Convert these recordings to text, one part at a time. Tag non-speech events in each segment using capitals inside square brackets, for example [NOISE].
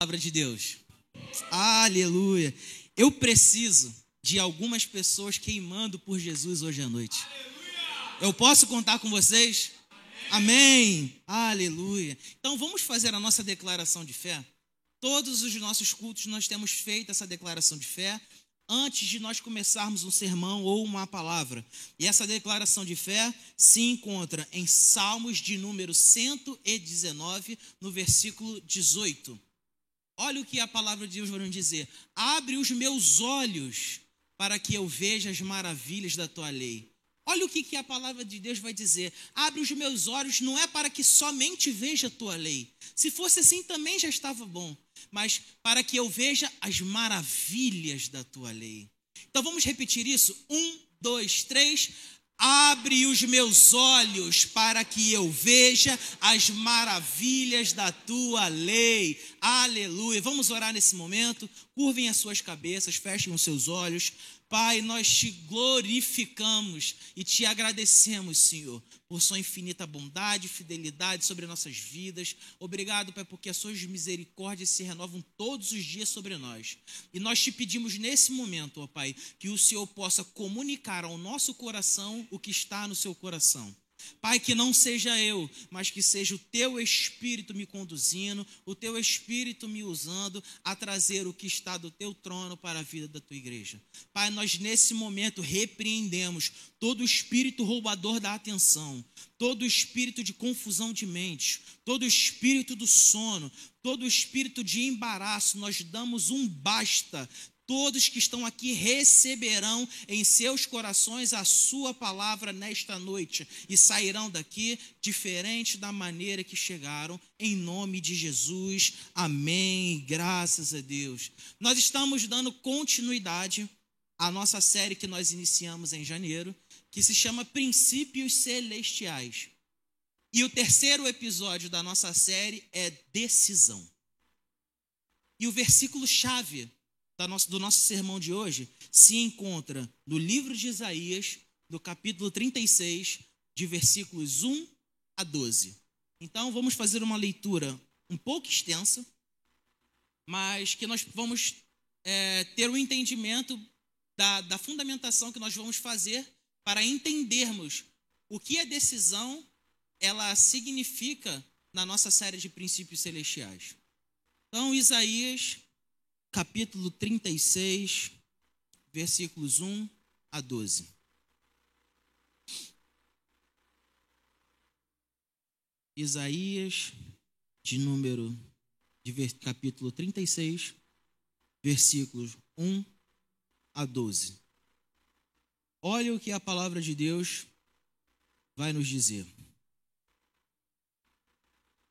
palavra de Deus. Aleluia. Eu preciso de algumas pessoas queimando por Jesus hoje à noite. Eu posso contar com vocês? Amém. Aleluia. Então vamos fazer a nossa declaração de fé. Todos os nossos cultos nós temos feito essa declaração de fé antes de nós começarmos um sermão ou uma palavra. E essa declaração de fé se encontra em Salmos de número 119, no versículo 18. Olha o que a palavra de Deus vai nos dizer: Abre os meus olhos para que eu veja as maravilhas da tua lei. Olha o que, que a palavra de Deus vai dizer. Abre os meus olhos, não é para que somente veja a tua lei. Se fosse assim, também já estava bom mas para que eu veja as maravilhas da tua lei. Então vamos repetir isso? Um, dois, três. Abre os meus olhos para que eu veja as maravilhas da tua lei. Aleluia. Vamos orar nesse momento. Curvem as suas cabeças, fechem os seus olhos. Pai, nós te glorificamos e te agradecemos, Senhor, por sua infinita bondade e fidelidade sobre nossas vidas. Obrigado, Pai, porque as suas misericórdias se renovam todos os dias sobre nós. E nós te pedimos nesse momento, ó Pai, que o Senhor possa comunicar ao nosso coração o que está no seu coração. Pai, que não seja eu, mas que seja o teu espírito me conduzindo, o teu espírito me usando a trazer o que está do teu trono para a vida da tua igreja. Pai, nós nesse momento repreendemos todo espírito roubador da atenção, todo espírito de confusão de mente, todo espírito do sono, todo espírito de embaraço, nós damos um basta Todos que estão aqui receberão em seus corações a sua palavra nesta noite e sairão daqui diferente da maneira que chegaram, em nome de Jesus. Amém. Graças a Deus. Nós estamos dando continuidade à nossa série que nós iniciamos em janeiro, que se chama Princípios Celestiais. E o terceiro episódio da nossa série é decisão. E o versículo chave do nosso sermão de hoje se encontra no livro de Isaías, no capítulo 36, de versículos 1 a 12. Então, vamos fazer uma leitura um pouco extensa, mas que nós vamos é, ter o um entendimento da, da fundamentação que nós vamos fazer para entendermos o que a decisão ela significa na nossa série de princípios celestiais. Então, Isaías capítulo 36, versículos 1 a 12. Isaías, de número, de capítulo 36, versículos 1 a 12. Olha o que a palavra de Deus vai nos dizer.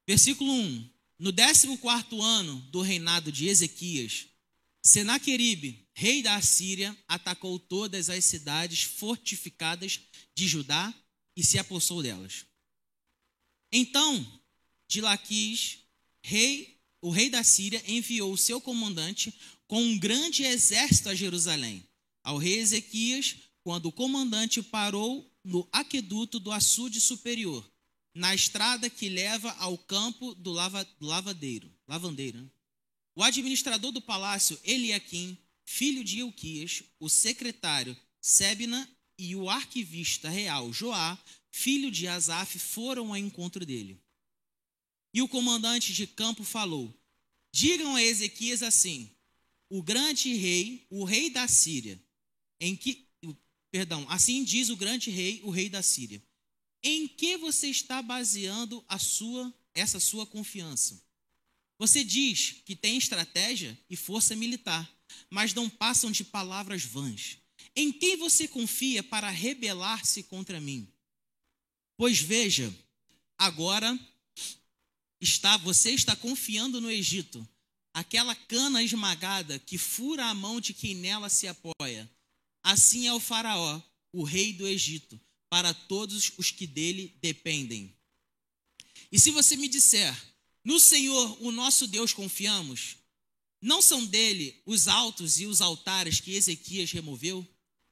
Versículo 1: No décimo quarto ano do reinado de Ezequias, Senaqueribe, rei da Assíria, atacou todas as cidades fortificadas de Judá e se apossou delas. Então, Dilaquis, rei, o rei da Síria, enviou seu comandante com um grande exército a Jerusalém. Ao rei Ezequias, quando o comandante parou no aqueduto do açude superior, na estrada que leva ao campo do, lava, do lavadeiro, lavandeiro. O administrador do palácio, Eliakim, filho de Euquias, o secretário Sebna e o arquivista real Joá, filho de Asaf, foram ao encontro dele. E o comandante de campo falou: Digam a Ezequias assim: O grande rei, o rei da Síria, em que perdão, assim diz o grande rei, o rei da Síria. Em que você está baseando a sua essa sua confiança? Você diz que tem estratégia e força militar, mas não passam de palavras vãs. Em quem você confia para rebelar-se contra mim? Pois veja, agora está você está confiando no Egito, aquela cana esmagada que fura a mão de quem nela se apoia. Assim é o faraó, o rei do Egito, para todos os que dele dependem. E se você me disser, no Senhor, o nosso Deus, confiamos. Não são dele os altos e os altares que Ezequias removeu,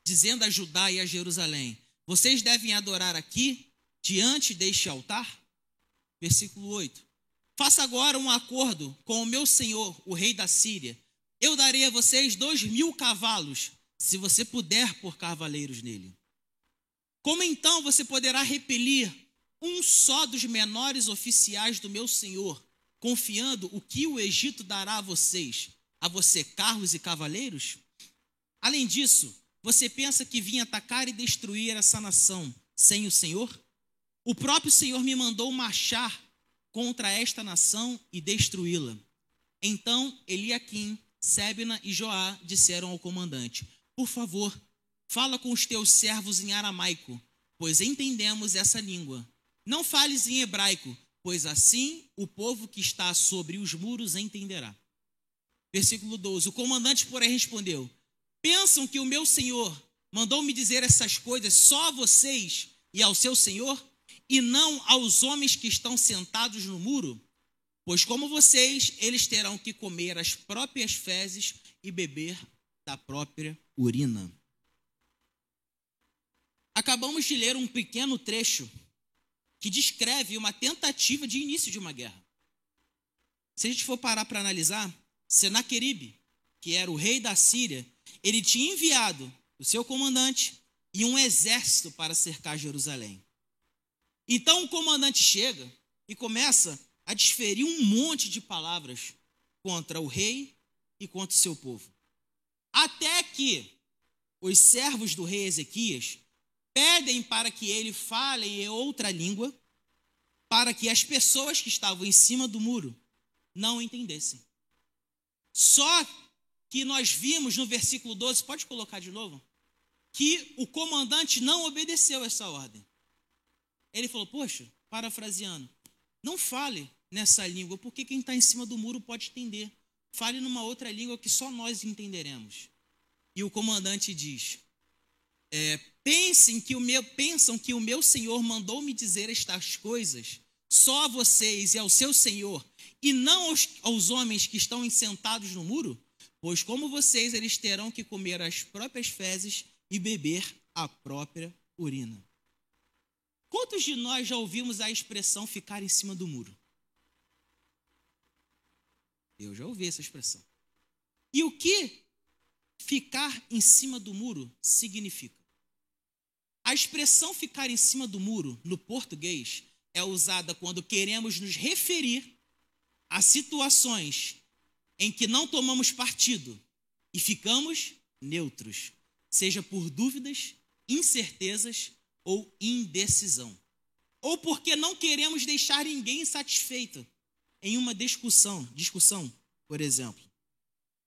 dizendo a Judá e a Jerusalém: Vocês devem adorar aqui, diante deste altar? Versículo 8. Faça agora um acordo com o meu senhor, o rei da Síria. Eu darei a vocês dois mil cavalos, se você puder pôr cavaleiros nele. Como então você poderá repelir um só dos menores oficiais do meu senhor, confiando o que o Egito dará a vocês, a você carros e cavaleiros? Além disso, você pensa que vim atacar e destruir essa nação sem o Senhor? O próprio Senhor me mandou marchar contra esta nação e destruí-la. Então Eliaquim, Sebna e Joá disseram ao comandante: Por favor, fala com os teus servos em aramaico, pois entendemos essa língua. Não fales em hebraico, pois assim o povo que está sobre os muros entenderá. Versículo 12: O comandante, porém, respondeu: Pensam que o meu senhor mandou me dizer essas coisas só a vocês e ao seu senhor, e não aos homens que estão sentados no muro? Pois, como vocês, eles terão que comer as próprias fezes e beber da própria urina. Acabamos de ler um pequeno trecho que descreve uma tentativa de início de uma guerra. Se a gente for parar para analisar, Senaqueribe, que era o rei da Síria, ele tinha enviado o seu comandante e um exército para cercar Jerusalém. Então o comandante chega e começa a desferir um monte de palavras contra o rei e contra o seu povo. Até que os servos do rei Ezequias pedem para que ele fale em outra língua, para que as pessoas que estavam em cima do muro não entendessem. Só que nós vimos no versículo 12, pode colocar de novo? Que o comandante não obedeceu essa ordem. Ele falou: Poxa, parafraseando, não fale nessa língua, porque quem está em cima do muro pode entender. Fale numa outra língua que só nós entenderemos. E o comandante diz: é, pensem que o meu, pensam que o meu Senhor mandou me dizer estas coisas só a vocês e ao seu Senhor, e não aos, aos homens que estão sentados no muro? Pois como vocês, eles terão que comer as próprias fezes e beber a própria urina. Quantos de nós já ouvimos a expressão ficar em cima do muro? Eu já ouvi essa expressão. E o que ficar em cima do muro significa? A expressão ficar em cima do muro, no português, é usada quando queremos nos referir a situações em que não tomamos partido e ficamos neutros, seja por dúvidas, incertezas ou indecisão, ou porque não queremos deixar ninguém insatisfeito em uma discussão, discussão, por exemplo.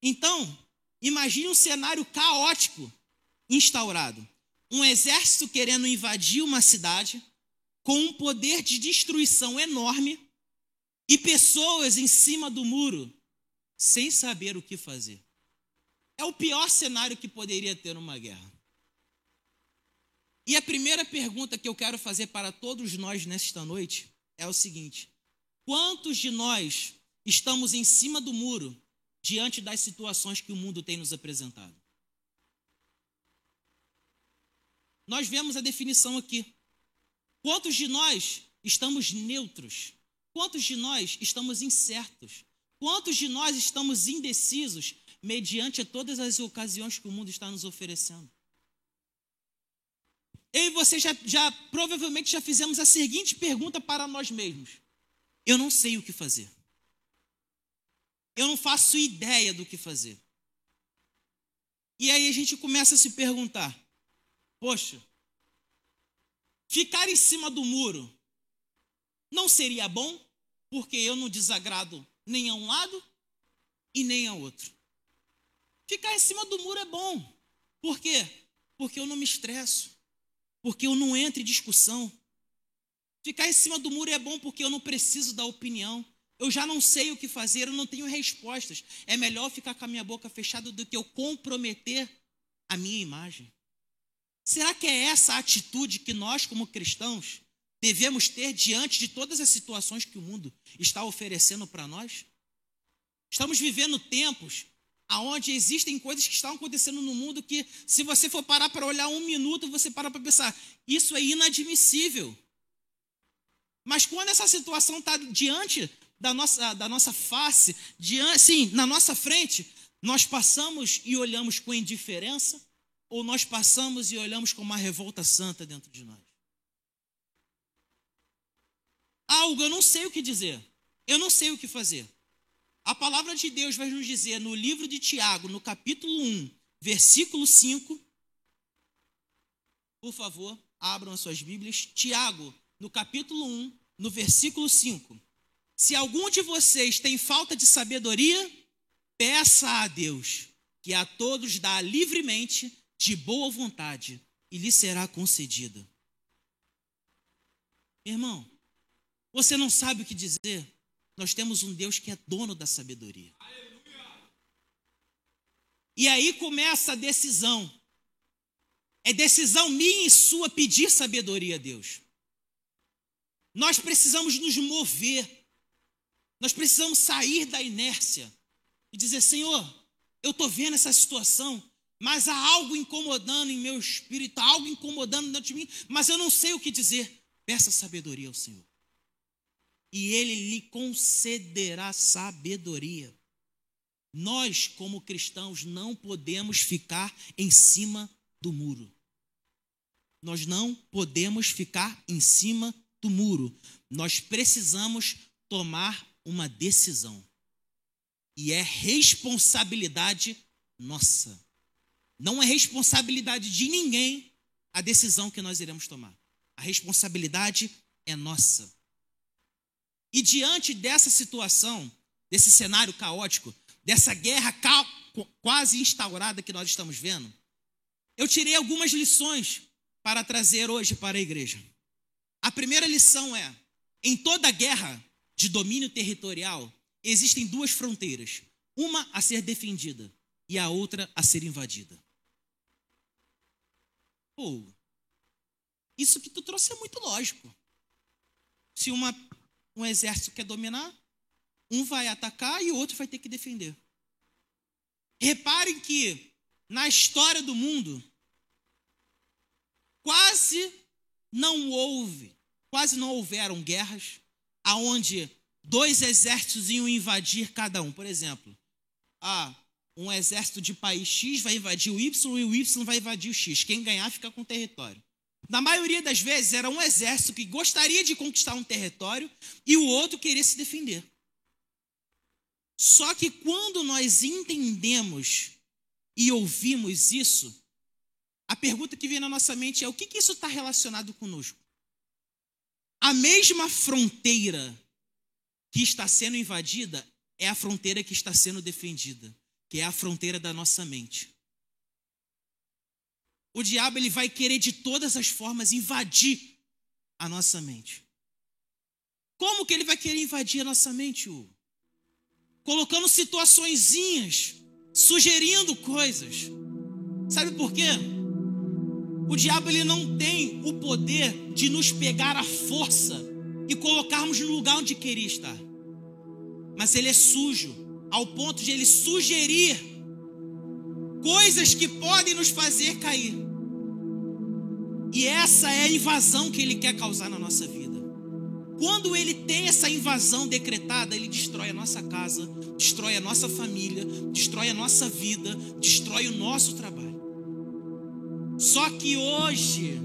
Então, imagine um cenário caótico instaurado um exército querendo invadir uma cidade com um poder de destruição enorme e pessoas em cima do muro sem saber o que fazer. É o pior cenário que poderia ter numa guerra. E a primeira pergunta que eu quero fazer para todos nós nesta noite é o seguinte: quantos de nós estamos em cima do muro diante das situações que o mundo tem nos apresentado? nós vemos a definição aqui. Quantos de nós estamos neutros? Quantos de nós estamos incertos? Quantos de nós estamos indecisos mediante todas as ocasiões que o mundo está nos oferecendo? Eu e você já, já provavelmente já fizemos a seguinte pergunta para nós mesmos: Eu não sei o que fazer. Eu não faço ideia do que fazer. E aí a gente começa a se perguntar: Poxa, ficar em cima do muro não seria bom, porque eu não desagrado nem a um lado e nem a outro. Ficar em cima do muro é bom. Por quê? Porque eu não me estresso, porque eu não entro em discussão. Ficar em cima do muro é bom porque eu não preciso da opinião. Eu já não sei o que fazer, eu não tenho respostas. É melhor ficar com a minha boca fechada do que eu comprometer a minha imagem. Será que é essa a atitude que nós, como cristãos, devemos ter diante de todas as situações que o mundo está oferecendo para nós? Estamos vivendo tempos onde existem coisas que estão acontecendo no mundo que, se você for parar para olhar um minuto, você para para pensar, isso é inadmissível. Mas quando essa situação está diante da nossa, da nossa face, sim, na nossa frente, nós passamos e olhamos com indiferença ou nós passamos e olhamos com uma revolta santa dentro de nós? Algo eu não sei o que dizer, eu não sei o que fazer. A palavra de Deus vai nos dizer no livro de Tiago, no capítulo 1, versículo 5. Por favor, abram as suas Bíblias. Tiago, no capítulo 1, no versículo 5. Se algum de vocês tem falta de sabedoria, peça a Deus, que a todos dá livremente, de boa vontade, e lhe será concedida. Irmão, você não sabe o que dizer? Nós temos um Deus que é dono da sabedoria. E aí começa a decisão. É decisão minha e sua pedir sabedoria a Deus. Nós precisamos nos mover nós precisamos sair da inércia e dizer: Senhor, eu estou vendo essa situação, mas há algo incomodando em meu espírito, há algo incomodando dentro de mim, mas eu não sei o que dizer. Peça sabedoria ao Senhor. E Ele lhe concederá sabedoria. Nós, como cristãos, não podemos ficar em cima do muro. Nós não podemos ficar em cima do muro. Nós precisamos tomar uma decisão. E é responsabilidade nossa. Não é responsabilidade de ninguém a decisão que nós iremos tomar. A responsabilidade é nossa. E diante dessa situação, desse cenário caótico, dessa guerra quase instaurada que nós estamos vendo, eu tirei algumas lições para trazer hoje para a igreja. A primeira lição é: em toda guerra, de domínio territorial, existem duas fronteiras: uma a ser defendida e a outra a ser invadida. Pô, isso que tu trouxe é muito lógico. Se uma, um exército quer dominar, um vai atacar e o outro vai ter que defender. Reparem que na história do mundo, quase não houve, quase não houveram guerras, aonde dois exércitos iam invadir cada um. Por exemplo, ah, um exército de país X vai invadir o Y e o Y vai invadir o X. Quem ganhar fica com o território. Na maioria das vezes era um exército que gostaria de conquistar um território e o outro queria se defender. Só que quando nós entendemos e ouvimos isso, a pergunta que vem na nossa mente é: o que, que isso está relacionado conosco? A mesma fronteira que está sendo invadida é a fronteira que está sendo defendida, que é a fronteira da nossa mente. O diabo ele vai querer de todas as formas invadir a nossa mente. Como que ele vai querer invadir a nossa mente, Hugo? Colocando situaçõezinhas, sugerindo coisas. Sabe por quê? O diabo ele não tem o poder de nos pegar à força e colocarmos no lugar onde queria estar. Mas ele é sujo, ao ponto de ele sugerir coisas que podem nos fazer cair. E essa é a invasão que ele quer causar na nossa vida. Quando ele tem essa invasão decretada, ele destrói a nossa casa, destrói a nossa família, destrói a nossa vida, destrói o nosso trabalho. Só que hoje,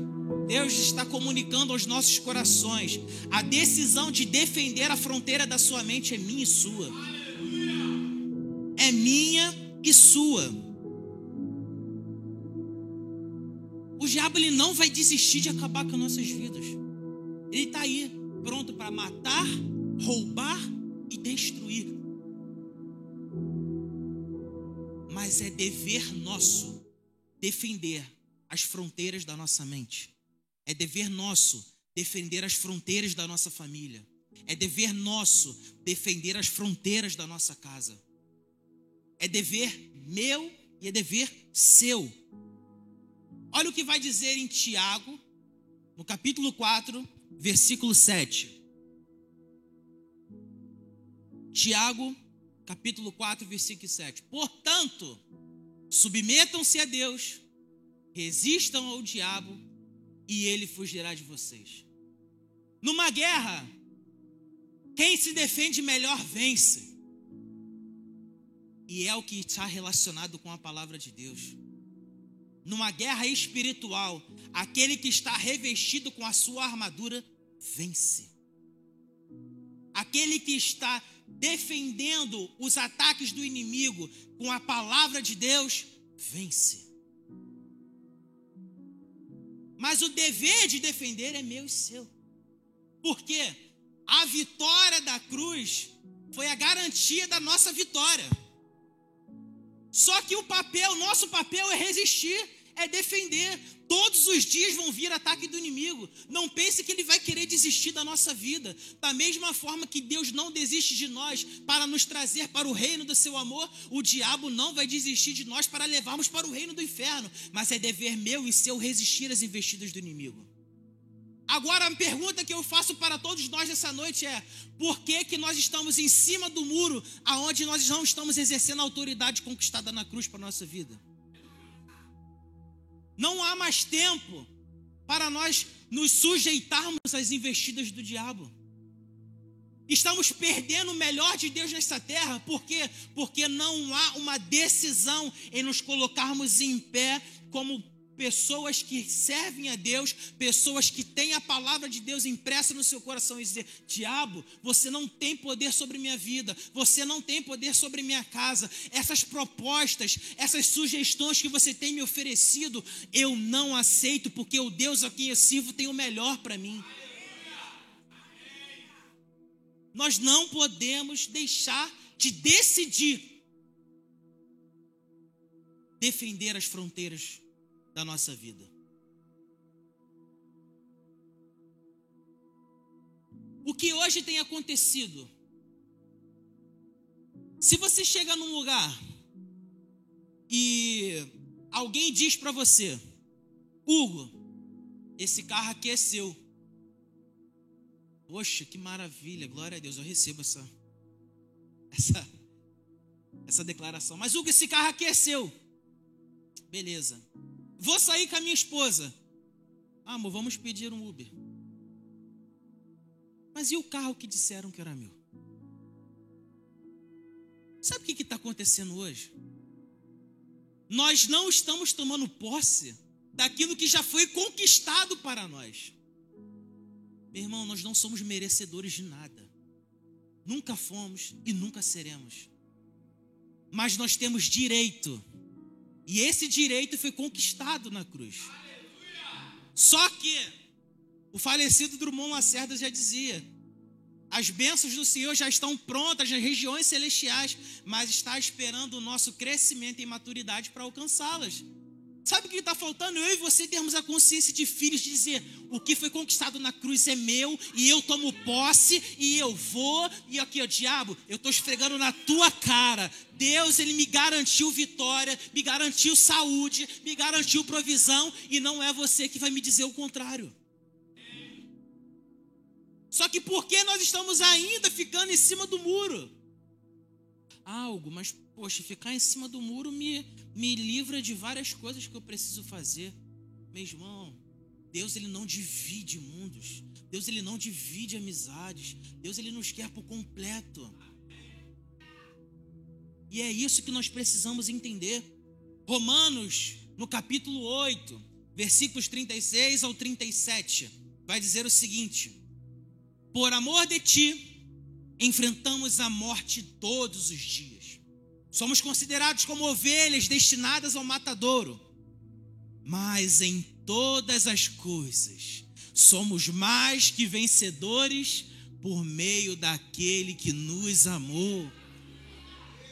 Deus está comunicando aos nossos corações: a decisão de defender a fronteira da sua mente é minha e sua. É minha e sua. O diabo ele não vai desistir de acabar com nossas vidas. Ele está aí, pronto para matar, roubar e destruir. Mas é dever nosso defender as fronteiras da nossa mente. É dever nosso defender as fronteiras da nossa família. É dever nosso defender as fronteiras da nossa casa. É dever meu e é dever seu. Olha o que vai dizer em Tiago, no capítulo 4, versículo 7. Tiago, capítulo 4, versículo 7. Portanto, submetam-se a Deus Resistam ao diabo e ele fugirá de vocês. Numa guerra, Quem se defende melhor vence. E é o que está relacionado com a palavra de Deus. Numa guerra espiritual, aquele que está revestido com a sua armadura vence. Aquele que está defendendo os ataques do inimigo com a palavra de Deus vence. Mas o dever de defender é meu e seu. Porque a vitória da cruz foi a garantia da nossa vitória. Só que o papel, nosso papel é resistir, é defender. Todos os dias vão vir ataque do inimigo. Não pense que ele vai querer desistir da nossa vida. Da mesma forma que Deus não desiste de nós para nos trazer para o reino do seu amor, o diabo não vai desistir de nós para levarmos para o reino do inferno. Mas é dever meu e seu resistir às investidas do inimigo. Agora a pergunta que eu faço para todos nós nessa noite é: por que, que nós estamos em cima do muro aonde nós não estamos exercendo a autoridade conquistada na cruz para a nossa vida? Não há mais tempo para nós nos sujeitarmos às investidas do diabo. Estamos perdendo o melhor de Deus nessa terra, por quê? Porque não há uma decisão em nos colocarmos em pé como pessoas que servem a Deus, pessoas que têm a palavra de Deus impressa no seu coração e dizer: Diabo, você não tem poder sobre minha vida, você não tem poder sobre minha casa. Essas propostas, essas sugestões que você tem me oferecido, eu não aceito, porque o Deus a quem eu sirvo tem o melhor para mim. Nós não podemos deixar de decidir defender as fronteiras da nossa vida. O que hoje tem acontecido? Se você chega num lugar e alguém diz para você, Hugo, esse carro aqui é seu. Poxa, que maravilha, glória a Deus, eu recebo essa, essa, essa declaração. Mas Hugo, esse carro aqui é seu. Beleza. Vou sair com a minha esposa. Amor, vamos pedir um Uber. Mas e o carro que disseram que era meu? Sabe o que está acontecendo hoje? Nós não estamos tomando posse daquilo que já foi conquistado para nós. Meu irmão, nós não somos merecedores de nada. Nunca fomos e nunca seremos. Mas nós temos direito e esse direito foi conquistado na cruz. Só que o falecido Drummond Lacerda já dizia: as bênçãos do Senhor já estão prontas nas regiões celestiais, mas está esperando o nosso crescimento e maturidade para alcançá-las. Sabe o que está faltando? Eu e você termos a consciência de filhos de dizer: o que foi conquistado na cruz é meu, e eu tomo posse, e eu vou, e aqui, ó, diabo, eu estou esfregando na tua cara. Deus, ele me garantiu vitória, me garantiu saúde, me garantiu provisão, e não é você que vai me dizer o contrário. Só que por que nós estamos ainda ficando em cima do muro? Algo, mas poxa, ficar em cima do muro me, me livra de várias coisas que eu preciso fazer. Meu irmão, Deus ele não divide mundos. Deus ele não divide amizades. Deus ele nos quer por completo. E é isso que nós precisamos entender. Romanos, no capítulo 8, versículos 36 ao 37, vai dizer o seguinte: Por amor de ti, enfrentamos a morte todos os dias Somos considerados como ovelhas destinadas ao matadouro. Mas em todas as coisas, somos mais que vencedores por meio daquele que nos amou.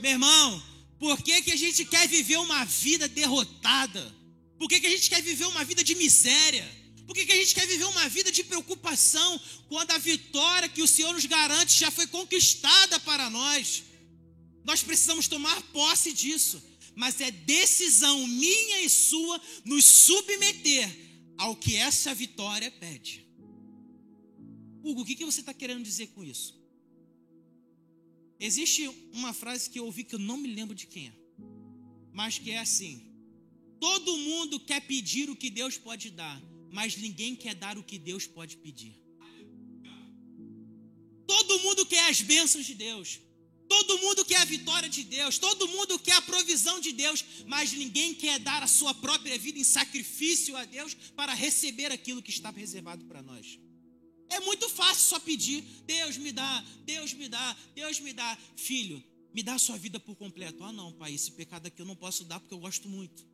Meu irmão, por que, que a gente quer viver uma vida derrotada? Por que, que a gente quer viver uma vida de miséria? Por que, que a gente quer viver uma vida de preocupação quando a vitória que o Senhor nos garante já foi conquistada para nós? Nós precisamos tomar posse disso, mas é decisão minha e sua nos submeter ao que essa vitória pede. Hugo, o que você está querendo dizer com isso? Existe uma frase que eu ouvi que eu não me lembro de quem é, mas que é assim: todo mundo quer pedir o que Deus pode dar, mas ninguém quer dar o que Deus pode pedir. Todo mundo quer as bênçãos de Deus. Todo mundo quer a vitória de Deus, todo mundo quer a provisão de Deus, mas ninguém quer dar a sua própria vida em sacrifício a Deus para receber aquilo que está reservado para nós. É muito fácil só pedir: Deus me dá, Deus me dá, Deus me dá. Filho, me dá a sua vida por completo. Ah, não, pai, esse pecado aqui eu não posso dar porque eu gosto muito.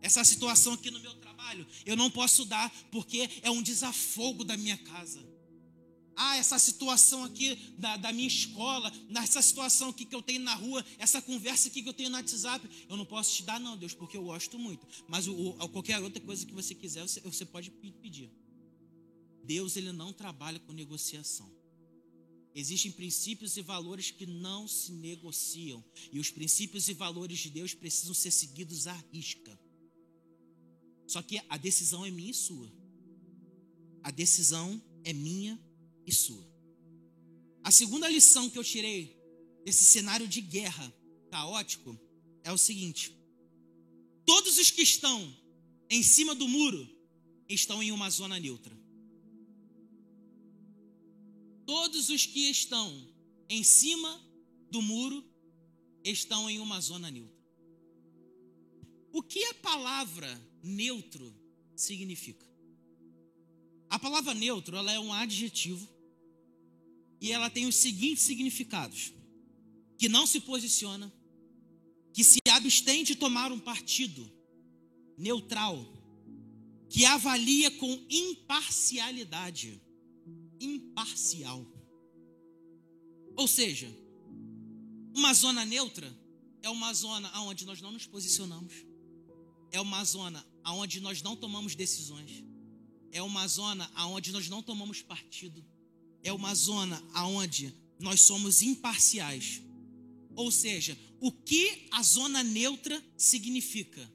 Essa situação aqui no meu trabalho eu não posso dar porque é um desafogo da minha casa. Ah, essa situação aqui da, da minha escola, essa situação aqui que eu tenho na rua, essa conversa aqui que eu tenho no WhatsApp, eu não posso te dar, não, Deus, porque eu gosto muito. Mas o, o, qualquer outra coisa que você quiser, você, você pode pedir. Deus, ele não trabalha com negociação. Existem princípios e valores que não se negociam. E os princípios e valores de Deus precisam ser seguidos à risca. Só que a decisão é minha e sua. A decisão é minha e sua. A segunda lição que eu tirei desse cenário de guerra caótico é o seguinte: todos os que estão em cima do muro estão em uma zona neutra. Todos os que estão em cima do muro estão em uma zona neutra. O que a palavra neutro significa? A palavra neutro ela é um adjetivo e ela tem os seguintes significados: que não se posiciona, que se abstém de tomar um partido neutral, que avalia com imparcialidade, imparcial. Ou seja, uma zona neutra é uma zona onde nós não nos posicionamos, é uma zona onde nós não tomamos decisões, é uma zona onde nós não tomamos partido é uma zona aonde nós somos imparciais. Ou seja, o que a zona neutra significa?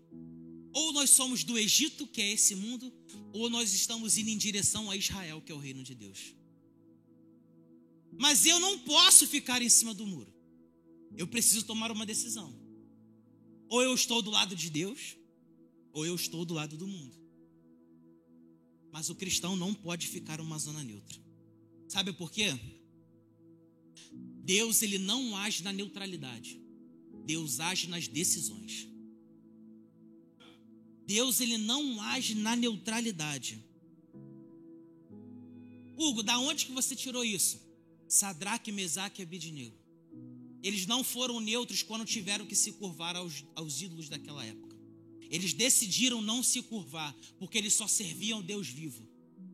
Ou nós somos do Egito, que é esse mundo, ou nós estamos indo em direção a Israel, que é o reino de Deus. Mas eu não posso ficar em cima do muro. Eu preciso tomar uma decisão. Ou eu estou do lado de Deus, ou eu estou do lado do mundo. Mas o cristão não pode ficar uma zona neutra. Sabe por quê? Deus ele não age na neutralidade. Deus age nas decisões. Deus ele não age na neutralidade. Hugo, da onde que você tirou isso? Sadraque, Mesaque e Abidnego. Eles não foram neutros quando tiveram que se curvar aos, aos ídolos daquela época. Eles decidiram não se curvar, porque eles só serviam Deus vivo.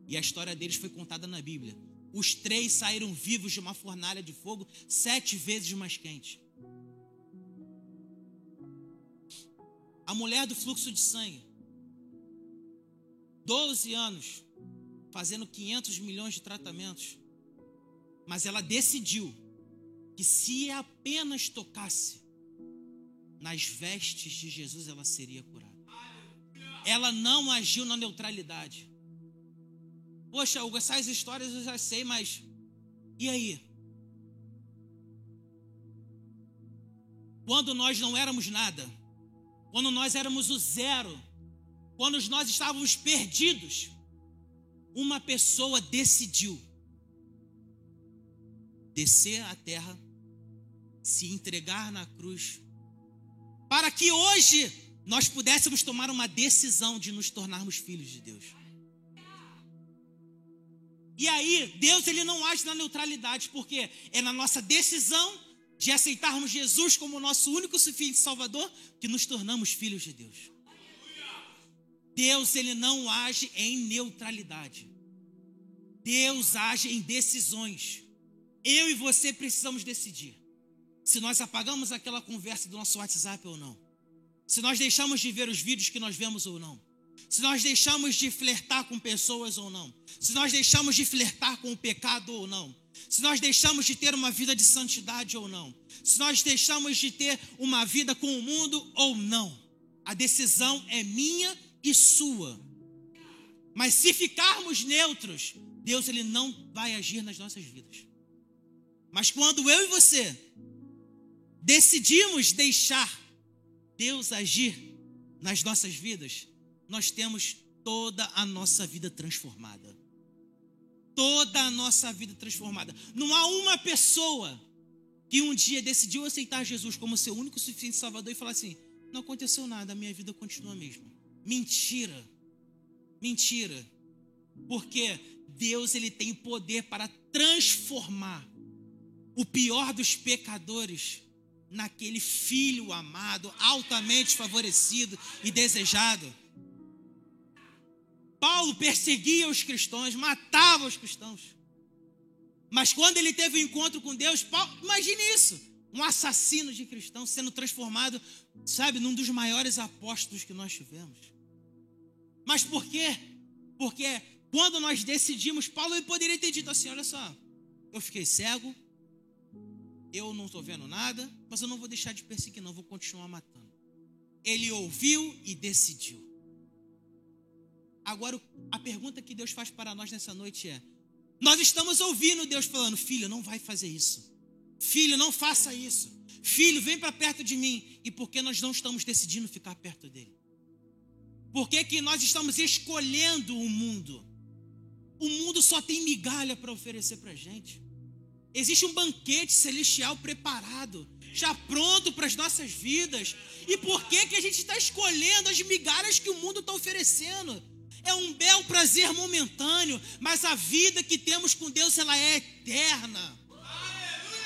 E a história deles foi contada na Bíblia. Os três saíram vivos de uma fornalha de fogo sete vezes mais quente. A mulher do fluxo de sangue, 12 anos, fazendo 500 milhões de tratamentos, mas ela decidiu que se apenas tocasse nas vestes de Jesus, ela seria. Ela não agiu na neutralidade. Poxa, Hugo, essas histórias eu já sei, mas e aí? Quando nós não éramos nada, quando nós éramos o zero, quando nós estávamos perdidos, uma pessoa decidiu descer à terra, se entregar na cruz, para que hoje nós pudéssemos tomar uma decisão de nos tornarmos filhos de Deus. E aí, Deus ele não age na neutralidade, porque é na nossa decisão de aceitarmos Jesus como nosso único suficiente Salvador que nos tornamos filhos de Deus. Deus ele não age em neutralidade. Deus age em decisões. Eu e você precisamos decidir se nós apagamos aquela conversa do nosso WhatsApp ou não. Se nós deixamos de ver os vídeos que nós vemos ou não se nós deixamos de flertar com pessoas ou não, se nós deixamos de flertar com o pecado ou não, se nós deixamos de ter uma vida de santidade ou não, se nós deixamos de ter uma vida com o mundo ou não. A decisão é minha e sua. Mas se ficarmos neutros, Deus ele não vai agir nas nossas vidas. Mas quando eu e você decidimos deixar Deus agir nas nossas vidas, nós temos toda a nossa vida transformada. toda a nossa vida transformada. Não há uma pessoa que um dia decidiu aceitar Jesus como seu único suficiente Salvador e falar assim: não aconteceu nada, a minha vida continua a mesma. Mentira. Mentira. Porque Deus ele tem poder para transformar o pior dos pecadores naquele filho amado, altamente favorecido e desejado. Paulo perseguia os cristãos, matava os cristãos. Mas quando ele teve o um encontro com Deus, Paulo, imagine isso: um assassino de cristãos sendo transformado, sabe, num dos maiores apóstolos que nós tivemos. Mas por quê? Porque quando nós decidimos, Paulo ele poderia ter dito assim: olha só, eu fiquei cego, eu não estou vendo nada, mas eu não vou deixar de perseguir, não, vou continuar matando. Ele ouviu e decidiu. Agora, a pergunta que Deus faz para nós nessa noite é: nós estamos ouvindo Deus falando, filho, não vai fazer isso. Filho, não faça isso. Filho, vem para perto de mim. E por que nós não estamos decidindo ficar perto dele? Por que, que nós estamos escolhendo o mundo? O mundo só tem migalha para oferecer para gente. Existe um banquete celestial preparado, já pronto para as nossas vidas. E por que, que a gente está escolhendo as migalhas que o mundo está oferecendo? É um belo prazer momentâneo, mas a vida que temos com Deus ela é eterna.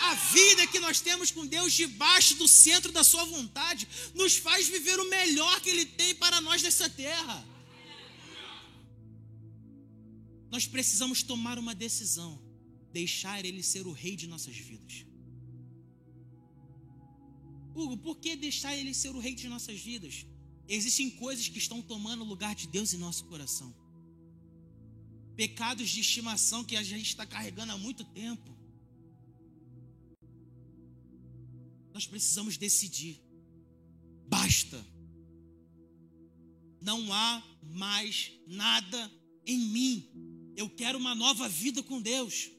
A vida que nós temos com Deus debaixo do centro da Sua vontade nos faz viver o melhor que Ele tem para nós nessa terra. Nós precisamos tomar uma decisão deixar Ele ser o rei de nossas vidas. Hugo, por que deixar Ele ser o rei de nossas vidas? Existem coisas que estão tomando o lugar de Deus em nosso coração. Pecados de estimação que a gente está carregando há muito tempo. Nós precisamos decidir. Basta. Não há mais nada em mim. Eu quero uma nova vida com Deus.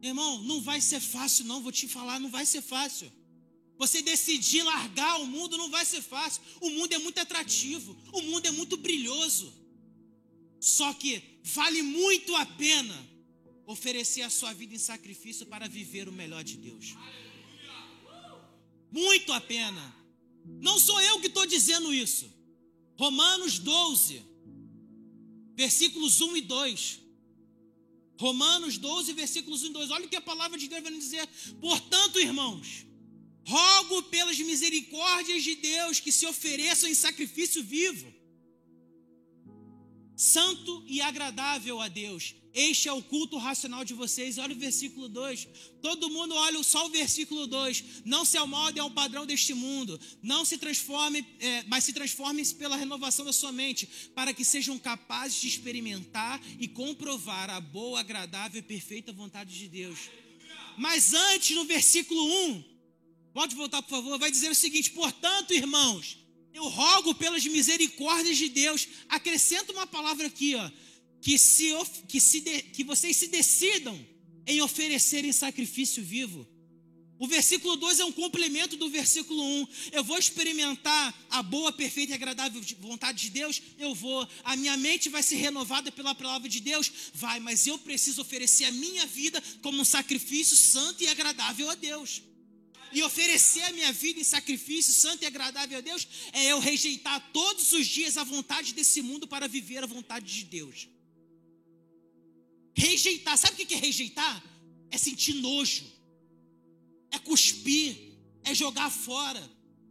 Irmão, não vai ser fácil, não. Vou te falar, não vai ser fácil. Você decidir largar o mundo não vai ser fácil. O mundo é muito atrativo, o mundo é muito brilhoso. Só que vale muito a pena oferecer a sua vida em sacrifício para viver o melhor de Deus. Muito a pena. Não sou eu que estou dizendo isso. Romanos 12, versículos 1 e 2. Romanos 12, versículos 1 e 2. Olha o que a palavra de Deus vai dizer. Portanto, irmãos, rogo pelas misericórdias de Deus que se ofereçam em sacrifício vivo, santo e agradável a Deus. Este é o culto racional de vocês. Olha o versículo 2. Todo mundo olha só o versículo 2. Não se amoldem ao padrão deste mundo. Não se transforme, é, mas se transformem pela renovação da sua mente, para que sejam capazes de experimentar e comprovar a boa, agradável e perfeita vontade de Deus. Mas antes, no versículo 1, pode voltar, por favor, vai dizer o seguinte: portanto, irmãos, eu rogo pelas misericórdias de Deus. Acrescenta uma palavra aqui, ó que, se, que, se que vocês se decidam em oferecerem sacrifício vivo. O versículo 2 é um complemento do versículo 1. Um. Eu vou experimentar a boa, perfeita e agradável vontade de Deus? Eu vou. A minha mente vai ser renovada pela palavra de Deus? Vai, mas eu preciso oferecer a minha vida como um sacrifício santo e agradável a Deus. E oferecer a minha vida em sacrifício santo e agradável a Deus é eu rejeitar todos os dias a vontade desse mundo para viver a vontade de Deus. Rejeitar, sabe o que é rejeitar? É sentir nojo, é cuspir, é jogar fora.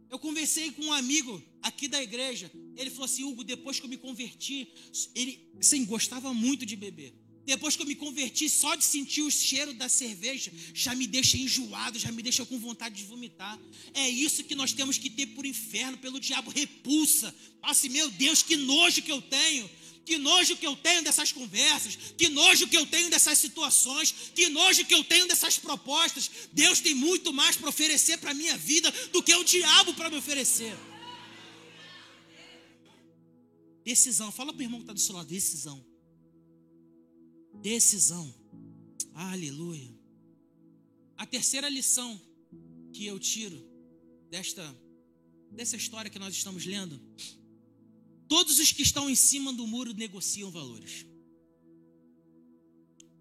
Eu conversei com um amigo aqui da igreja. Ele falou assim: Hugo, depois que eu me converti, ele sim, gostava muito de beber. Depois que eu me converti, só de sentir o cheiro da cerveja já me deixa enjoado, já me deixa com vontade de vomitar. É isso que nós temos que ter por inferno, pelo diabo, repulsa. Assim, meu Deus, que nojo que eu tenho. Que nojo que eu tenho dessas conversas, que nojo que eu tenho dessas situações, que nojo que eu tenho dessas propostas. Deus tem muito mais para oferecer para a minha vida do que o diabo para me oferecer. Decisão, fala para o irmão que está do seu lado: decisão. Decisão. Aleluia. A terceira lição que eu tiro desta dessa história que nós estamos lendo Todos os que estão em cima do muro negociam valores.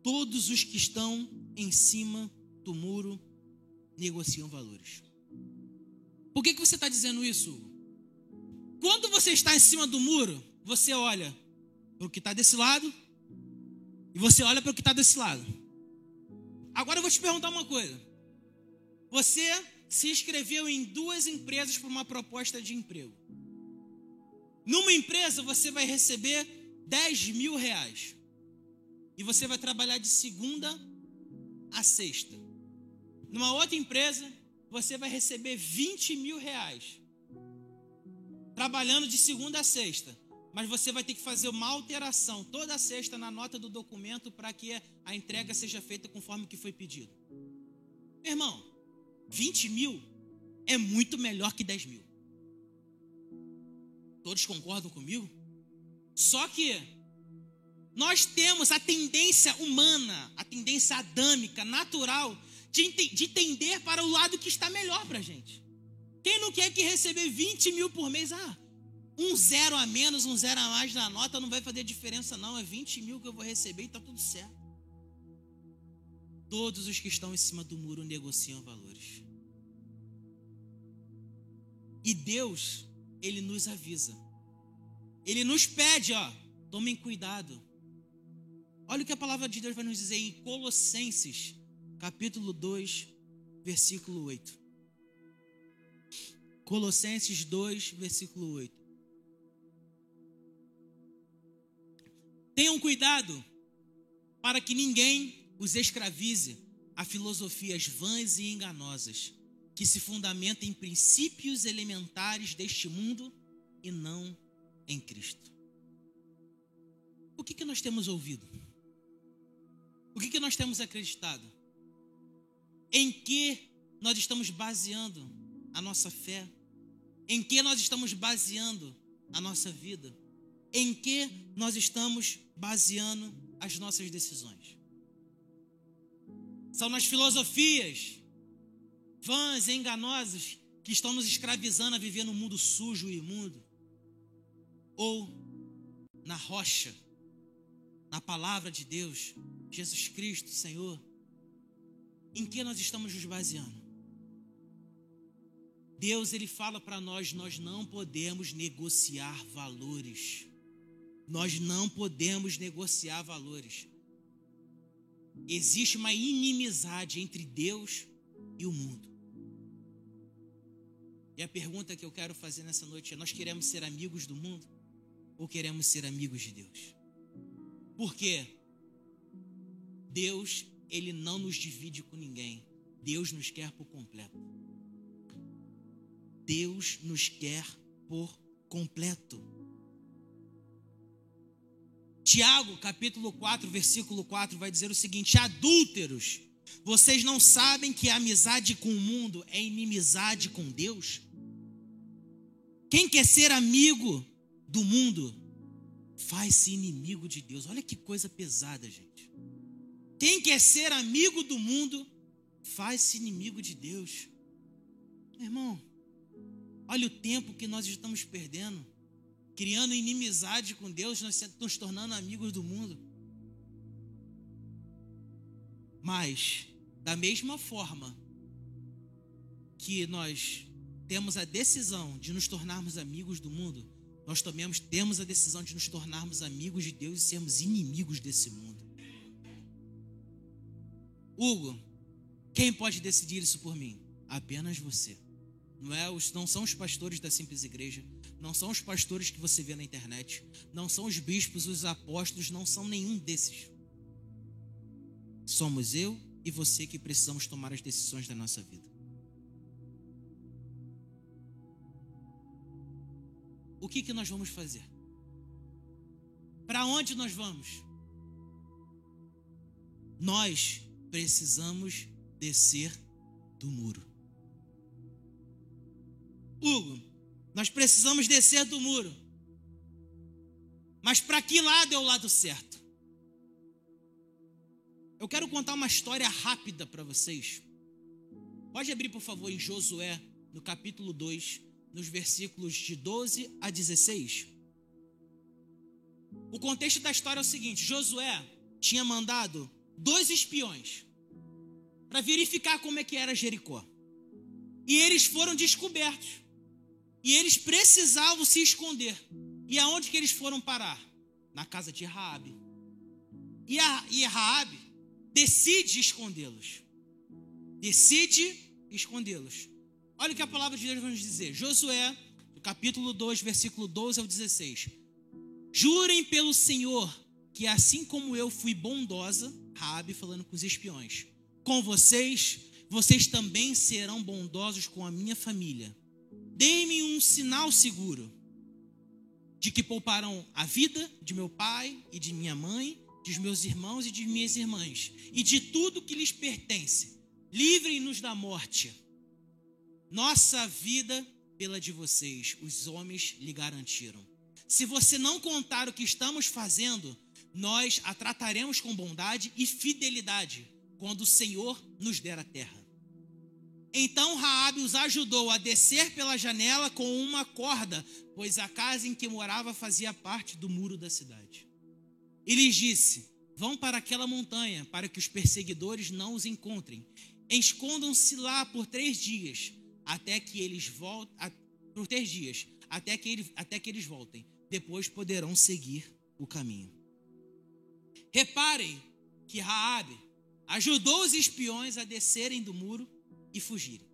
todos os que estão em cima do muro negociam valores. Por que, que você está dizendo isso? Quando você está em cima do muro, você olha para o que está desse lado e você olha para o que está desse lado. Agora eu vou te perguntar uma coisa. Você se inscreveu em duas empresas para uma proposta de emprego. Numa empresa você vai receber 10 mil reais. E você vai trabalhar de segunda a sexta. Numa outra empresa, você vai receber 20 mil reais. Trabalhando de segunda a sexta. Mas você vai ter que fazer uma alteração toda sexta na nota do documento para que a entrega seja feita conforme o que foi pedido. Meu irmão, 20 mil é muito melhor que 10 mil. Todos concordam comigo? Só que nós temos a tendência humana, a tendência adâmica, natural, de, de tender para o lado que está melhor para a gente. Quem não quer que receber 20 mil por mês? Ah, um zero a menos, um zero a mais na nota não vai fazer diferença, não. É 20 mil que eu vou receber e está tudo certo. Todos os que estão em cima do muro negociam valores. E Deus, Ele nos avisa. Ele nos pede, ó, tomem cuidado. Olha o que a palavra de Deus vai nos dizer em Colossenses, capítulo 2, versículo 8. Colossenses 2, versículo 8. Tenham cuidado para que ninguém os escravize a filosofias vãs e enganosas, que se fundamentam em princípios elementares deste mundo e não em Cristo. O que, que nós temos ouvido? O que, que nós temos acreditado? Em que nós estamos baseando a nossa fé? Em que nós estamos baseando a nossa vida? Em que nós estamos baseando as nossas decisões? São nas filosofias vãs e enganosas que estão nos escravizando a viver num mundo sujo e imundo? Ou na rocha, na palavra de Deus, Jesus Cristo, Senhor? Em que nós estamos nos baseando? Deus ele fala para nós, nós não podemos negociar valores. Nós não podemos negociar valores. Existe uma inimizade entre Deus e o mundo. E a pergunta que eu quero fazer nessa noite é: nós queremos ser amigos do mundo ou queremos ser amigos de Deus? Porque Deus, ele não nos divide com ninguém. Deus nos quer por completo. Deus nos quer por completo. Tiago, capítulo 4, versículo 4, vai dizer o seguinte: adúlteros, vocês não sabem que a amizade com o mundo é inimizade com Deus? Quem quer ser amigo do mundo faz-se inimigo de Deus. Olha que coisa pesada, gente. Quem quer ser amigo do mundo faz-se inimigo de Deus. Meu irmão, olha o tempo que nós estamos perdendo, criando inimizade com Deus, nós nos tornando amigos do mundo. Mas, da mesma forma que nós temos a decisão de nos tornarmos amigos do mundo, nós também temos a decisão de nos tornarmos amigos de Deus e sermos inimigos desse mundo. Hugo, quem pode decidir isso por mim? Apenas você. Não, é não são os pastores da simples igreja, não são os pastores que você vê na internet, não são os bispos, os apóstolos, não são nenhum desses. Somos eu e você que precisamos tomar as decisões da nossa vida. o que, que nós vamos fazer? Para onde nós vamos? Nós precisamos descer do muro. Hugo, nós precisamos descer do muro. Mas para que lado é o lado certo? Eu quero contar uma história rápida para vocês. Pode abrir, por favor, em Josué, no capítulo 2, nos versículos de 12 a 16. O contexto da história é o seguinte: Josué tinha mandado dois espiões para verificar como é que era Jericó. E eles foram descobertos. E eles precisavam se esconder. E aonde que eles foram parar? Na casa de Raabe. E e Raabe decide escondê-los. Decide escondê-los. Olha o que a palavra de Deus vai nos dizer. Josué, capítulo 2, versículo 12 ao 16. Jurem pelo Senhor que assim como eu fui bondosa, Raabe falando com os espiões, com vocês, vocês também serão bondosos com a minha família. Deem-me um sinal seguro de que pouparão a vida de meu pai e de minha mãe, dos meus irmãos e de minhas irmãs, e de tudo que lhes pertence. Livrem-nos da morte. Nossa vida pela de vocês, os homens lhe garantiram. Se você não contar o que estamos fazendo, nós a trataremos com bondade e fidelidade quando o Senhor nos der a terra. Então Raabe os ajudou a descer pela janela com uma corda, pois a casa em que morava fazia parte do muro da cidade. E lhes disse: Vão para aquela montanha, para que os perseguidores não os encontrem. Escondam-se lá por três dias, até que eles voltem. Por três dias, até que, ele, até que eles voltem. Depois poderão seguir o caminho. Reparem que Raabe ajudou os espiões a descerem do muro e fugirem.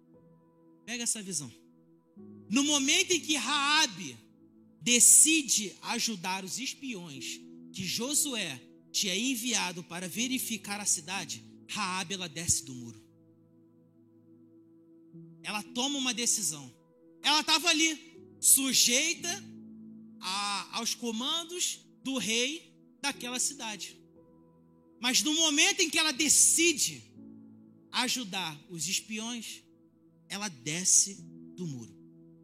Pega essa visão. No momento em que Raabe decide ajudar os espiões que Josué tinha enviado para verificar a cidade, Raabe ela desce do muro. Ela toma uma decisão. Ela estava ali, sujeita a, aos comandos do rei daquela cidade. Mas no momento em que ela decide ajudar os espiões, ela desce do muro.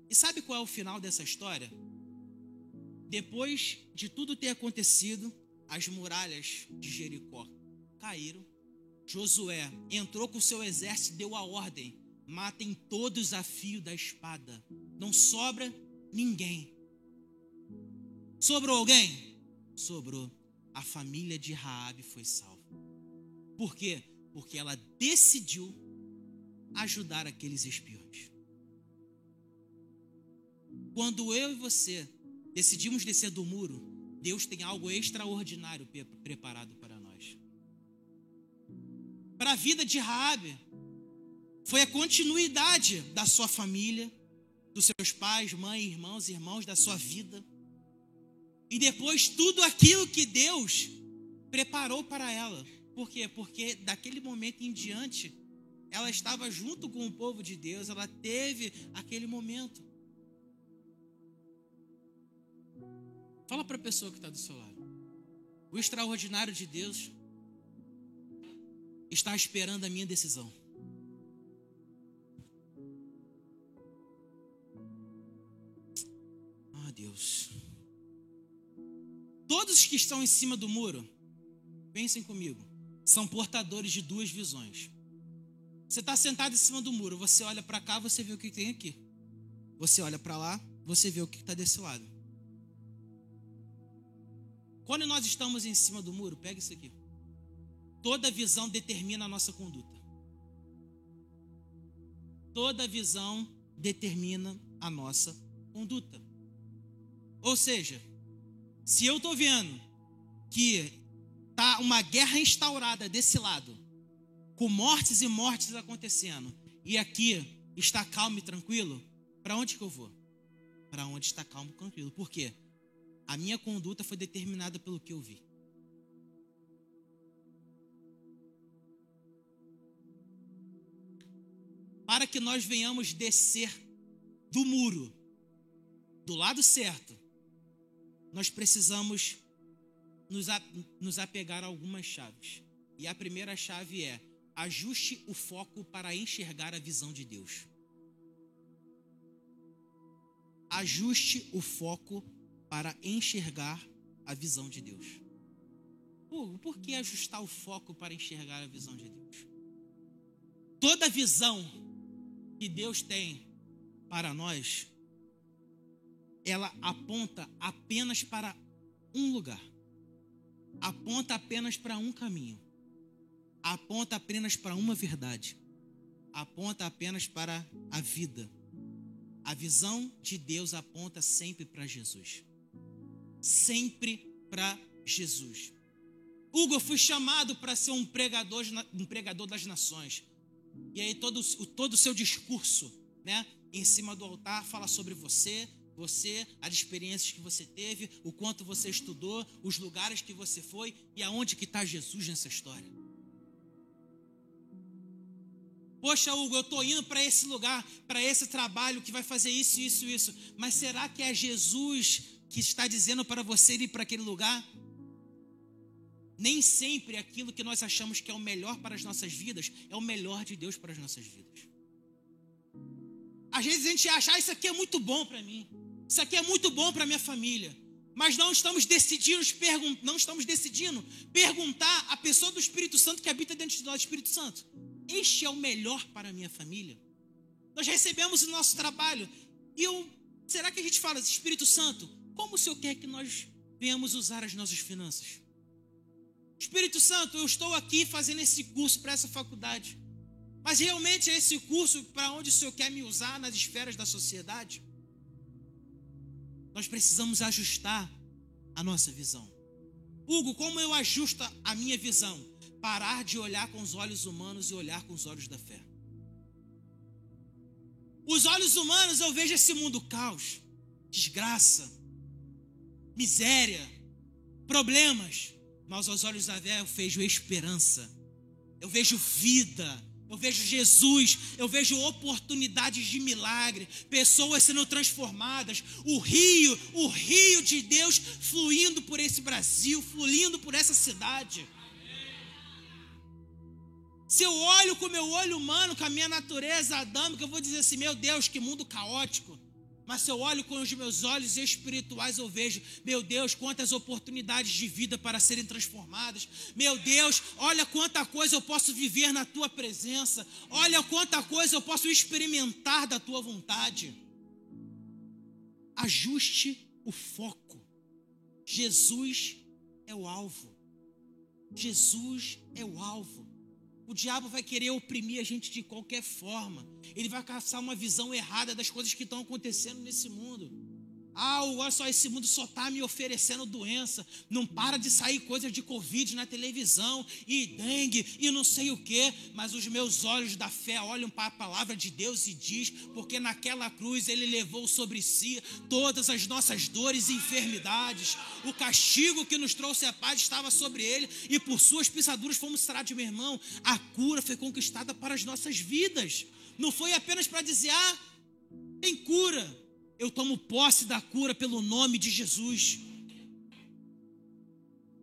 E sabe qual é o final dessa história? Depois de tudo ter acontecido, as muralhas de Jericó caíram. Josué entrou com o seu exército e deu a ordem: matem todos a fio da espada. Não sobra ninguém. Sobrou alguém? Sobrou. A família de Raabe foi salva. Por quê? Porque ela decidiu ajudar aqueles espiões. Quando eu e você decidimos descer do muro, Deus tem algo extraordinário preparado para nós. Para a vida de Raabe, foi a continuidade da sua família, dos seus pais, mãe, irmãos, irmãos, da sua vida. E depois tudo aquilo que Deus preparou para ela. Por quê? Porque daquele momento em diante, ela estava junto com o povo de Deus, ela teve aquele momento. Fala para a pessoa que está do seu lado. O extraordinário de Deus está esperando a minha decisão. Ah, Deus. Todos que estão em cima do muro, pensem comigo, são portadores de duas visões. Você está sentado em cima do muro, você olha para cá, você vê o que tem aqui. Você olha para lá, você vê o que está desse lado. Quando nós estamos em cima do muro, pega isso aqui. Toda visão determina a nossa conduta. Toda visão determina a nossa conduta. Ou seja, se eu estou vendo que tá uma guerra instaurada desse lado, com mortes e mortes acontecendo, e aqui está calmo e tranquilo, para onde que eu vou? Para onde está calmo e tranquilo. Por quê? A minha conduta foi determinada pelo que eu vi. Para que nós venhamos descer do muro, do lado certo, nós precisamos nos apegar a algumas chaves. E a primeira chave é: ajuste o foco para enxergar a visão de Deus. Ajuste o foco para enxergar a visão de Deus. Por, por que ajustar o foco para enxergar a visão de Deus? Toda visão que Deus tem para nós, ela aponta apenas para um lugar, aponta apenas para um caminho. aponta apenas para uma verdade. Aponta apenas para a vida. A visão de Deus aponta sempre para Jesus. Sempre para Jesus. Hugo, eu fui chamado para ser um pregador, um pregador das nações. E aí todo, todo o seu discurso, né, em cima do altar fala sobre você, você, as experiências que você teve, o quanto você estudou, os lugares que você foi e aonde que está Jesus nessa história. Poxa, Hugo, eu estou indo para esse lugar, para esse trabalho que vai fazer isso, isso, isso. Mas será que é Jesus que está dizendo para você ir para aquele lugar? Nem sempre aquilo que nós achamos que é o melhor para as nossas vidas é o melhor de Deus para as nossas vidas. Às vezes a gente acha, ah, isso aqui é muito bom para mim, isso aqui é muito bom para minha família, mas não estamos decidindo, não estamos decidindo perguntar à pessoa do Espírito Santo que habita dentro de nós, Espírito Santo, este é o melhor para a minha família? Nós recebemos o nosso trabalho e eu, será que a gente fala, Espírito Santo, como o Senhor quer que nós venhamos usar as nossas finanças? Espírito Santo, eu estou aqui fazendo esse curso para essa faculdade. Mas realmente é esse curso para onde o Senhor quer me usar nas esferas da sociedade? Nós precisamos ajustar a nossa visão. Hugo, como eu ajusto a minha visão? Parar de olhar com os olhos humanos e olhar com os olhos da fé. Os olhos humanos eu vejo esse mundo caos, desgraça, miséria, problemas. Mas aos olhos da fé eu vejo esperança, eu vejo vida, eu vejo Jesus, eu vejo oportunidades de milagre, pessoas sendo transformadas, o rio, o rio de Deus fluindo por esse Brasil, fluindo por essa cidade. Se eu olho com o meu olho humano, com a minha natureza adâmica, eu vou dizer assim: meu Deus, que mundo caótico. Mas se eu olho com os meus olhos espirituais, eu vejo, meu Deus, quantas oportunidades de vida para serem transformadas. Meu Deus, olha quanta coisa eu posso viver na tua presença. Olha quanta coisa eu posso experimentar da tua vontade. Ajuste o foco. Jesus é o alvo. Jesus é o alvo. O diabo vai querer oprimir a gente de qualquer forma. Ele vai caçar uma visão errada das coisas que estão acontecendo nesse mundo. Ah, olha só, esse mundo só está me oferecendo doença. Não para de sair coisa de Covid na televisão, e dengue, e não sei o que. Mas os meus olhos da fé olham para a palavra de Deus e diz, porque naquela cruz ele levou sobre si todas as nossas dores e enfermidades. O castigo que nos trouxe a paz estava sobre ele, e por suas pisaduras fomos sarados, meu irmão. A cura foi conquistada para as nossas vidas. Não foi apenas para dizer, ah, tem cura eu tomo posse da cura pelo nome de Jesus.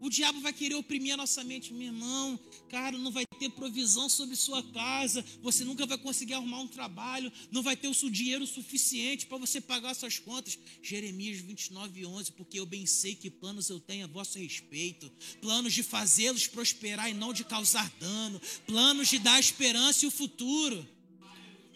O diabo vai querer oprimir a nossa mente, meu irmão. Cara, não vai ter provisão sobre sua casa. Você nunca vai conseguir arrumar um trabalho. Não vai ter o dinheiro suficiente para você pagar suas contas. Jeremias 29, 11. Porque eu bem sei que planos eu tenho a vosso respeito: planos de fazê-los prosperar e não de causar dano, planos de dar esperança e o futuro.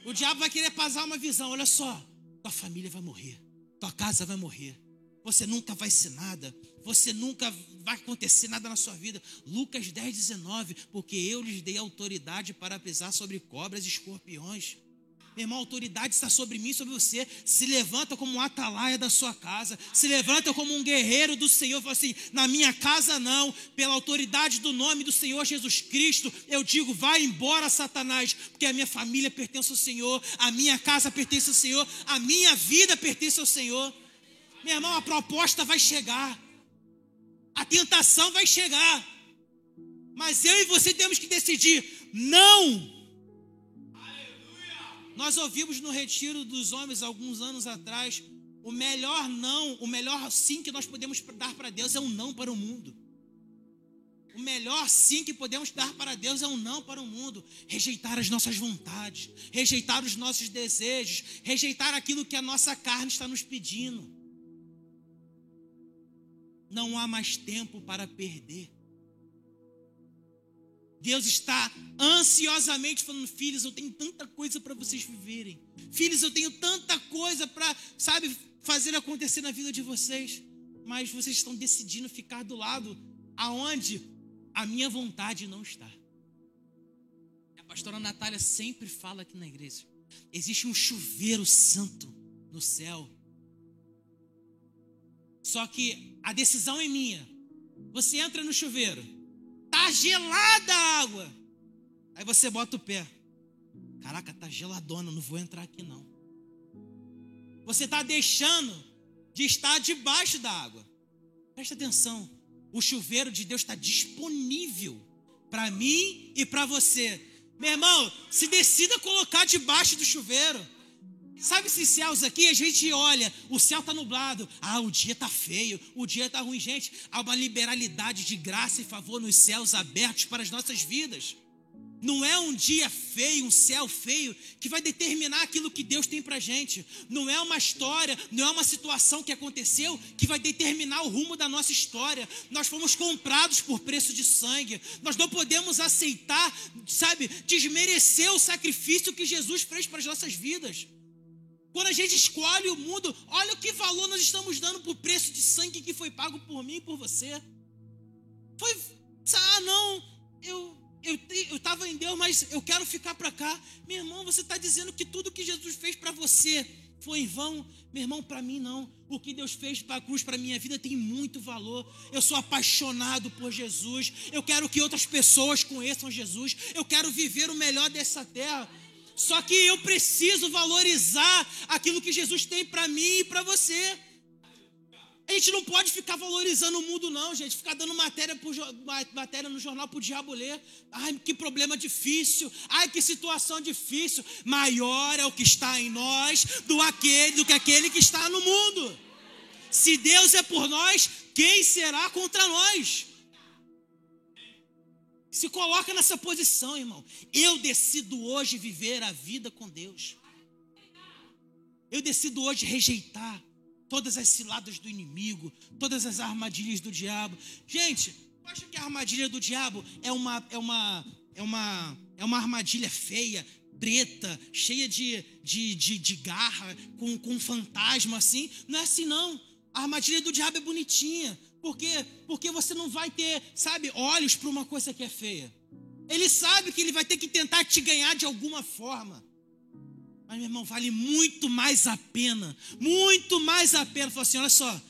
O diabo vai querer passar uma visão. Olha só, tua família vai morrer, tua casa vai morrer, você nunca vai ser nada, você nunca vai acontecer nada na sua vida. Lucas 10, 19, porque eu lhes dei autoridade para pisar sobre cobras e escorpiões irmão, a autoridade está sobre mim, sobre você. Se levanta como um atalaia da sua casa. Se levanta como um guerreiro do Senhor. Fala assim: na minha casa não. Pela autoridade do nome do Senhor Jesus Cristo, eu digo: vai embora, Satanás, porque a minha família pertence ao Senhor, a minha casa pertence ao Senhor, a minha vida pertence ao Senhor. Meu irmão, a proposta vai chegar. A tentação vai chegar. Mas eu e você temos que decidir: não nós ouvimos no retiro dos homens alguns anos atrás, o melhor não, o melhor sim que nós podemos dar para Deus é um não para o mundo. O melhor sim que podemos dar para Deus é um não para o mundo. Rejeitar as nossas vontades, rejeitar os nossos desejos, rejeitar aquilo que a nossa carne está nos pedindo. Não há mais tempo para perder. Deus está ansiosamente falando: filhos, eu tenho tanta coisa para vocês viverem. Filhos, eu tenho tanta coisa para, sabe, fazer acontecer na vida de vocês. Mas vocês estão decidindo ficar do lado aonde a minha vontade não está. pastora Natália sempre fala aqui na igreja. Existe um chuveiro santo no céu. Só que a decisão é minha. Você entra no chuveiro, tá gelada a água. Aí você bota o pé. Caraca, tá geladona, não vou entrar aqui não. Você está deixando de estar debaixo da água. Presta atenção. O chuveiro de Deus está disponível para mim e para você. Meu irmão, se decida colocar debaixo do chuveiro. Sabe esses céus aqui? A gente olha, o céu está nublado. Ah, o dia está feio, o dia está ruim. Gente, há uma liberalidade de graça e favor nos céus abertos para as nossas vidas. Não é um dia feio, um céu feio, que vai determinar aquilo que Deus tem para gente. Não é uma história, não é uma situação que aconteceu que vai determinar o rumo da nossa história. Nós fomos comprados por preço de sangue. Nós não podemos aceitar, sabe, desmerecer o sacrifício que Jesus fez para as nossas vidas. Quando a gente escolhe o mundo, olha o que valor nós estamos dando por preço de sangue que foi pago por mim e por você. Foi, ah, não, eu eu estava em Deus, mas eu quero ficar para cá. Meu irmão, você está dizendo que tudo que Jesus fez para você foi em vão? Meu irmão, para mim não. O que Deus fez para a cruz, para a minha vida, tem muito valor. Eu sou apaixonado por Jesus. Eu quero que outras pessoas conheçam Jesus. Eu quero viver o melhor dessa terra. Só que eu preciso valorizar aquilo que Jesus tem para mim e para você. A gente não pode ficar valorizando o mundo, não, gente. Ficar dando matéria, por, matéria no jornal para diabo ler. Ai, que problema difícil. Ai, que situação difícil. Maior é o que está em nós do, aquele, do que aquele que está no mundo. Se Deus é por nós, quem será contra nós? Se coloca nessa posição, irmão. Eu decido hoje viver a vida com Deus. Eu decido hoje rejeitar todas as ciladas do inimigo, todas as armadilhas do diabo. Gente, eu acho que a armadilha do diabo é uma é uma é uma é uma armadilha feia, preta, cheia de, de, de, de garra, com, com fantasma assim. Não é assim, não. A armadilha do diabo é bonitinha. Por quê? Porque você não vai ter, sabe, olhos para uma coisa que é feia. Ele sabe que ele vai ter que tentar te ganhar de alguma forma. Mas, meu irmão, vale muito mais a pena, muito mais a pena. Falar assim: olha só,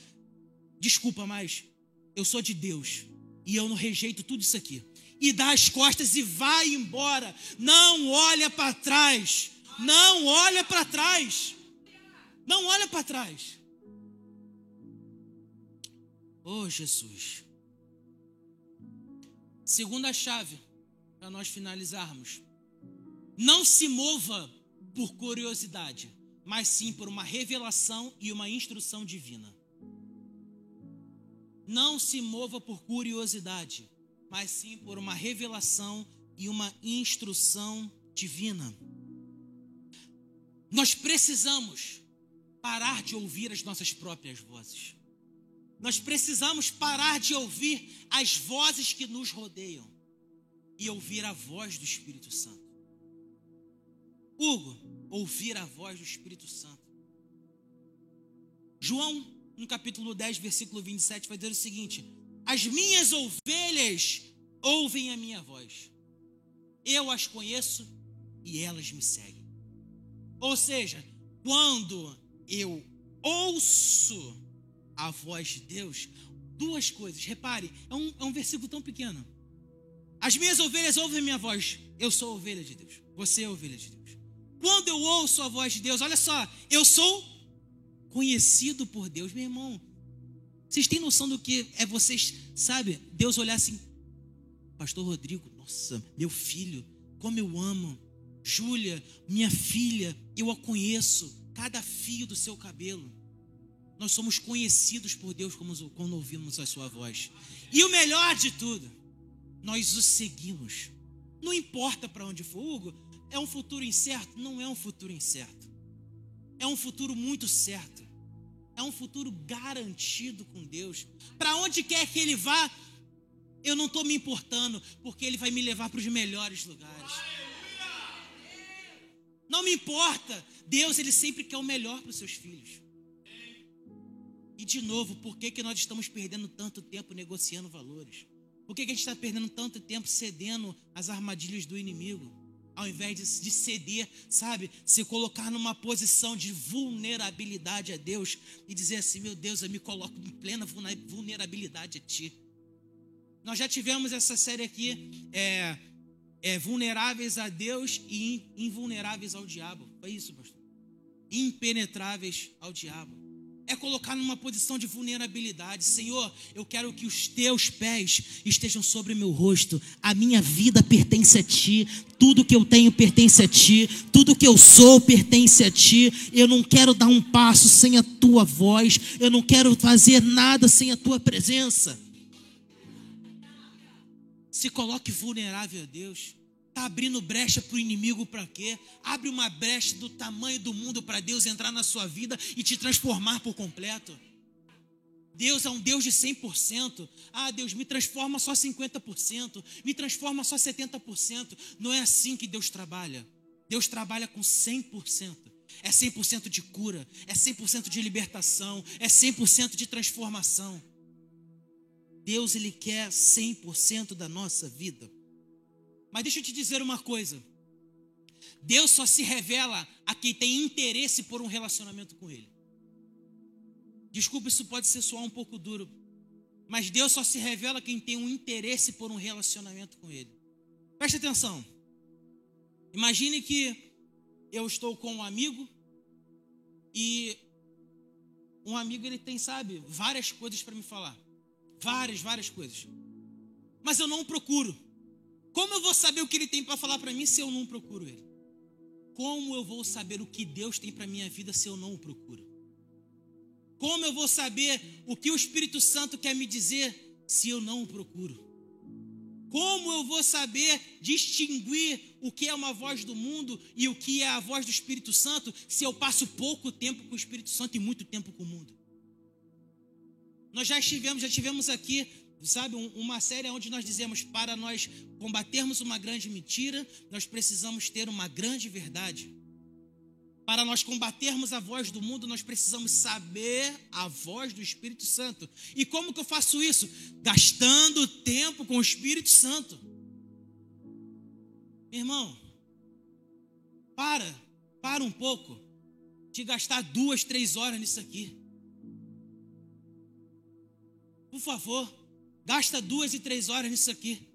desculpa, mas eu sou de Deus e eu não rejeito tudo isso aqui. E dá as costas e vai embora. Não olha para trás. Não olha para trás. Não olha para trás. Oh, Jesus. Segunda chave, para nós finalizarmos. Não se mova por curiosidade, mas sim por uma revelação e uma instrução divina. Não se mova por curiosidade, mas sim por uma revelação e uma instrução divina. Nós precisamos parar de ouvir as nossas próprias vozes. Nós precisamos parar de ouvir as vozes que nos rodeiam e ouvir a voz do Espírito Santo. Hugo, ouvir a voz do Espírito Santo. João, no capítulo 10, versículo 27, vai dizer o seguinte: As minhas ovelhas ouvem a minha voz. Eu as conheço e elas me seguem. Ou seja, quando eu ouço a voz de Deus, duas coisas. Repare, é um, é um versículo tão pequeno. As minhas ovelhas ouvem minha voz. Eu sou ovelha de Deus. Você é ovelha de Deus. Quando eu ouço a voz de Deus, olha só, eu sou conhecido por Deus, meu irmão. Vocês têm noção do que é vocês, sabe? Deus olhar assim, Pastor Rodrigo, nossa, meu filho, como eu amo. Júlia, minha filha, eu a conheço, cada fio do seu cabelo. Nós somos conhecidos por Deus quando ouvimos a sua voz. E o melhor de tudo, nós o seguimos. Não importa para onde for, Hugo, é um futuro incerto? Não é um futuro incerto. É um futuro muito certo. É um futuro garantido com Deus. Para onde quer que Ele vá, eu não estou me importando, porque Ele vai me levar para os melhores lugares. Não me importa. Deus, Ele sempre quer o melhor para os seus filhos. E de novo, por que, que nós estamos perdendo tanto tempo negociando valores? Por que, que a gente está perdendo tanto tempo cedendo às armadilhas do inimigo? ao invés de, de ceder, sabe? Se colocar numa posição de vulnerabilidade a Deus e dizer assim: meu Deus, eu me coloco em plena vulnerabilidade a Ti. Nós já tivemos essa série aqui, é, é, vulneráveis a Deus e invulneráveis ao diabo. Foi isso, pastor? Impenetráveis ao diabo é colocar numa posição de vulnerabilidade. Senhor, eu quero que os teus pés estejam sobre meu rosto. A minha vida pertence a ti. Tudo que eu tenho pertence a ti. Tudo que eu sou pertence a ti. Eu não quero dar um passo sem a tua voz. Eu não quero fazer nada sem a tua presença. Se coloque vulnerável a Deus. Está abrindo brecha para o inimigo para quê? Abre uma brecha do tamanho do mundo para Deus entrar na sua vida e te transformar por completo. Deus é um Deus de 100%. Ah, Deus, me transforma só 50%, me transforma só 70%. Não é assim que Deus trabalha. Deus trabalha com 100%. É 100% de cura, é 100% de libertação, é 100% de transformação. Deus, Ele quer 100% da nossa vida. Mas deixa eu te dizer uma coisa. Deus só se revela a quem tem interesse por um relacionamento com Ele. Desculpa, isso pode ser soar um pouco duro. Mas Deus só se revela a quem tem um interesse por um relacionamento com Ele. Preste atenção. Imagine que eu estou com um amigo e um amigo ele tem, sabe, várias coisas para me falar. Várias, várias coisas. Mas eu não procuro. Como eu vou saber o que ele tem para falar para mim se eu não procuro ele? Como eu vou saber o que Deus tem para minha vida se eu não o procuro? Como eu vou saber o que o Espírito Santo quer me dizer se eu não o procuro? Como eu vou saber distinguir o que é uma voz do mundo e o que é a voz do Espírito Santo se eu passo pouco tempo com o Espírito Santo e muito tempo com o mundo? Nós já estivemos, já tivemos aqui sabe, uma série onde nós dizemos para nós combatermos uma grande mentira, nós precisamos ter uma grande verdade. Para nós combatermos a voz do mundo, nós precisamos saber a voz do Espírito Santo. E como que eu faço isso? Gastando tempo com o Espírito Santo. Irmão, para, para um pouco de gastar duas, três horas nisso aqui. Por favor, Gasta duas e três horas nisso aqui.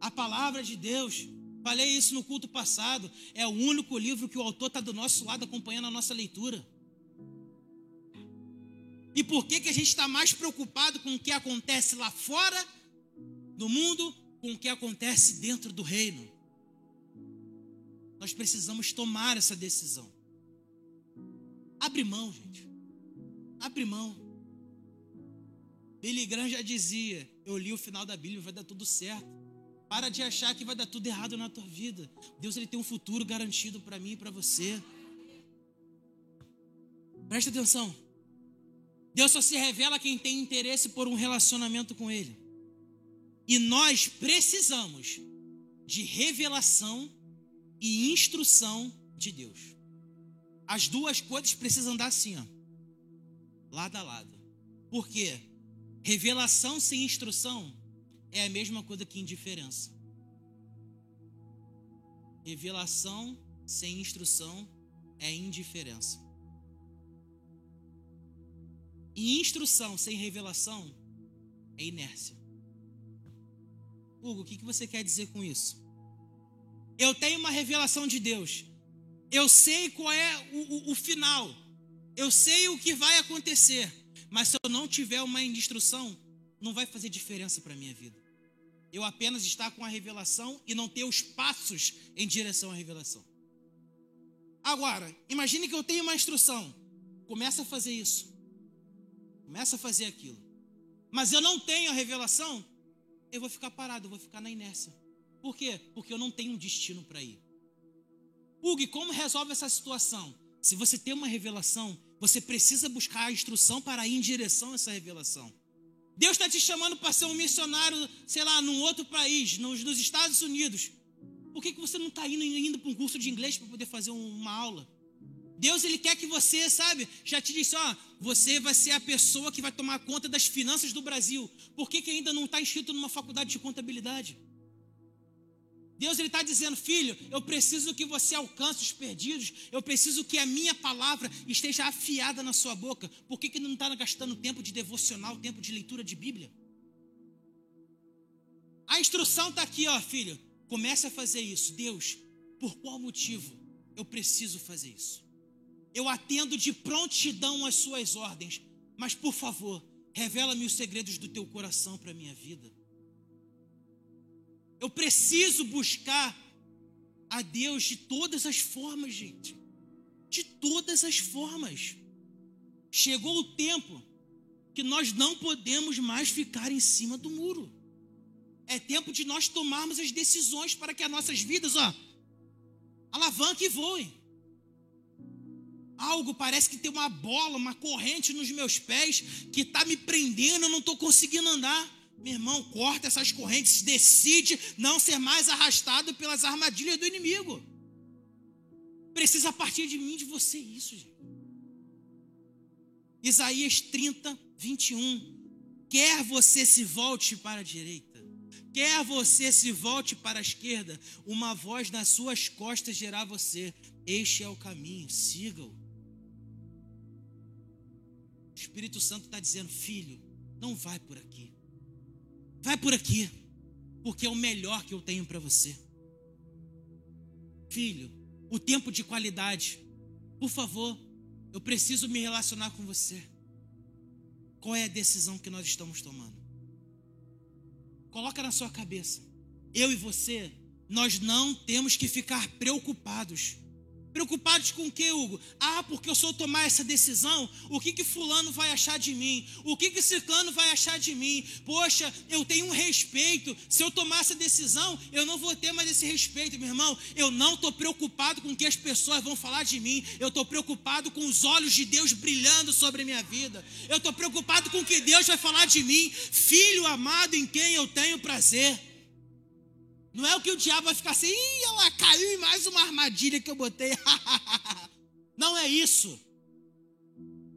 A palavra de Deus. Falei isso no culto passado. É o único livro que o autor está do nosso lado acompanhando a nossa leitura. E por que, que a gente está mais preocupado com o que acontece lá fora do mundo, com o que acontece dentro do reino? Nós precisamos tomar essa decisão. Abre mão, gente. Abre mão. Billy Graham já dizia: Eu li o final da Bíblia, vai dar tudo certo. Para de achar que vai dar tudo errado na tua vida. Deus ele tem um futuro garantido para mim e para você. Presta atenção. Deus só se revela quem tem interesse por um relacionamento com Ele. E nós precisamos de revelação e instrução de Deus. As duas coisas precisam andar assim, ó, lado a lado. Por quê? Revelação sem instrução é a mesma coisa que indiferença. Revelação sem instrução é indiferença. E instrução sem revelação é inércia. Hugo, o que você quer dizer com isso? Eu tenho uma revelação de Deus. Eu sei qual é o, o, o final. Eu sei o que vai acontecer. Mas se eu não tiver uma instrução, não vai fazer diferença para a minha vida. Eu apenas estar com a revelação e não ter os passos em direção à revelação. Agora, imagine que eu tenho uma instrução. Começa a fazer isso. Começa a fazer aquilo. Mas eu não tenho a revelação, eu vou ficar parado, eu vou ficar na inércia. Por quê? Porque eu não tenho um destino para ir. Hugo, como resolve essa situação? Se você tem uma revelação, você precisa buscar a instrução para ir em direção a essa revelação. Deus está te chamando para ser um missionário, sei lá, num outro país, nos, nos Estados Unidos. Por que, que você não está indo, indo para um curso de inglês para poder fazer uma aula? Deus ele quer que você, sabe, já te disse, ó, você vai ser a pessoa que vai tomar conta das finanças do Brasil. Por que, que ainda não está inscrito numa faculdade de contabilidade? Deus ele está dizendo, filho, eu preciso que você alcance os perdidos, eu preciso que a minha palavra esteja afiada na sua boca. Por que, que não está gastando tempo de devocional, tempo de leitura de Bíblia? A instrução está aqui, ó, filho. Comece a fazer isso. Deus, por qual motivo eu preciso fazer isso? Eu atendo de prontidão às suas ordens, mas por favor, revela-me os segredos do teu coração para a minha vida. Eu preciso buscar a Deus de todas as formas, gente. De todas as formas. Chegou o tempo que nós não podemos mais ficar em cima do muro. É tempo de nós tomarmos as decisões para que as nossas vidas, ó, alavanquem e voem. Algo parece que tem uma bola, uma corrente nos meus pés que está me prendendo, eu não estou conseguindo andar. Meu irmão, corta essas correntes, decide não ser mais arrastado pelas armadilhas do inimigo. Precisa partir de mim, de você, isso, gente. Isaías 30, 21. Quer você se volte para a direita, quer você se volte para a esquerda, uma voz nas suas costas dirá você: Este é o caminho, siga-o. O Espírito Santo está dizendo: Filho, não vai por aqui. Vai por aqui, porque é o melhor que eu tenho para você. Filho, o tempo de qualidade. Por favor, eu preciso me relacionar com você. Qual é a decisão que nós estamos tomando? Coloca na sua cabeça. Eu e você, nós não temos que ficar preocupados Preocupados com o que, Hugo? Ah, porque eu sou tomar essa decisão, o que que fulano vai achar de mim? O que que ciclano vai achar de mim? Poxa, eu tenho um respeito. Se eu tomar essa decisão, eu não vou ter mais esse respeito, meu irmão. Eu não estou preocupado com o que as pessoas vão falar de mim. Eu estou preocupado com os olhos de Deus brilhando sobre a minha vida. Eu estou preocupado com o que Deus vai falar de mim, filho amado em quem eu tenho prazer. Não é o que o diabo vai ficar assim, Ih, ela caiu em mais uma armadilha que eu botei. [LAUGHS] Não é isso.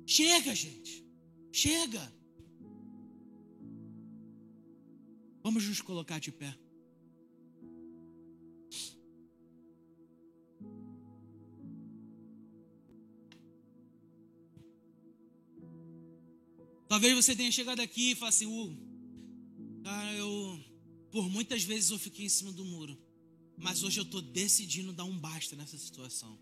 Chega, gente. Chega. Vamos nos colocar de pé. Talvez você tenha chegado aqui e fale assim, uh, cara, eu por muitas vezes eu fiquei em cima do muro, mas hoje eu estou decidindo dar um basta nessa situação.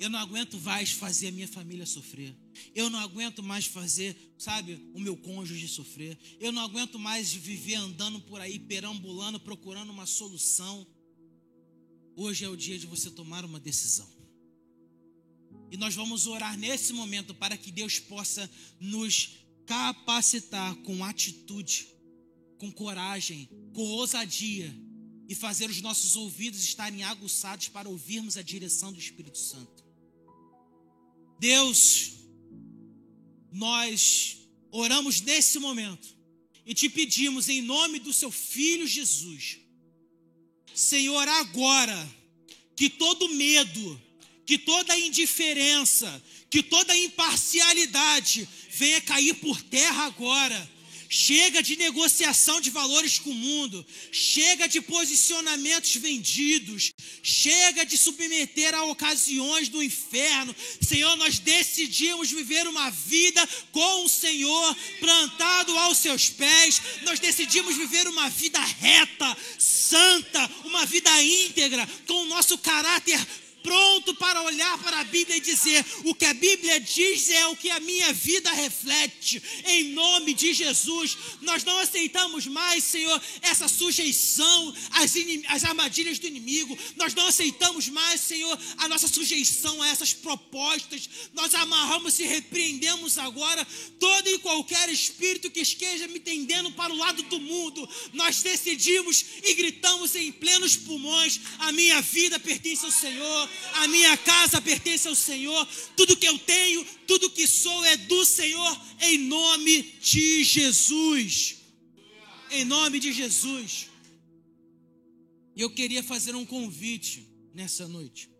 Eu não aguento mais fazer a minha família sofrer. Eu não aguento mais fazer, sabe, o meu cônjuge sofrer. Eu não aguento mais viver andando por aí, perambulando, procurando uma solução. Hoje é o dia de você tomar uma decisão. E nós vamos orar nesse momento para que Deus possa nos capacitar com atitude com coragem, com ousadia e fazer os nossos ouvidos estarem aguçados para ouvirmos a direção do Espírito Santo. Deus, nós oramos nesse momento e te pedimos em nome do seu filho Jesus, Senhor, agora que todo medo, que toda indiferença, que toda imparcialidade venha cair por terra agora Chega de negociação de valores com o mundo. Chega de posicionamentos vendidos. Chega de submeter a ocasiões do inferno. Senhor, nós decidimos viver uma vida com o Senhor, plantado aos seus pés. Nós decidimos viver uma vida reta, santa, uma vida íntegra, com o nosso caráter pronto para olhar para a Bíblia e dizer: o que a Bíblia diz é o que a minha vida reflete. Em nome de Jesus, nós não aceitamos mais, Senhor, essa sujeição às, às armadilhas do inimigo. Nós não aceitamos mais, Senhor, a nossa sujeição a essas propostas. Nós amarramos e repreendemos agora todo e qualquer espírito que esteja me tendendo para o lado do mundo. Nós decidimos e gritamos em plenos pulmões: a minha vida pertence ao Senhor a minha casa pertence ao Senhor, tudo que eu tenho, tudo que sou é do Senhor, em nome de Jesus. Em nome de Jesus. E eu queria fazer um convite nessa noite.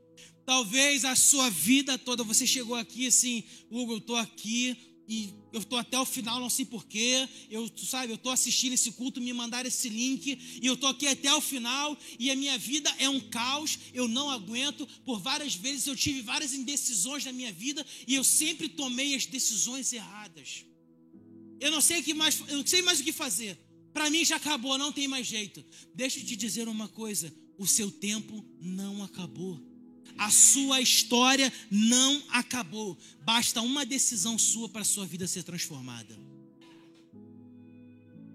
Talvez a sua vida toda, você chegou aqui assim, Hugo, eu estou aqui, e eu estou até o final, não sei porquê. Eu, sabe, eu estou assistindo esse culto, me mandaram esse link, e eu estou aqui até o final, e a minha vida é um caos, eu não aguento. Por várias vezes eu tive várias indecisões na minha vida, e eu sempre tomei as decisões erradas. Eu não sei que mais, eu não sei mais o que fazer. Para mim já acabou, não tem mais jeito. Deixa eu te dizer uma coisa: o seu tempo não acabou. A sua história não acabou. Basta uma decisão sua para a sua vida ser transformada.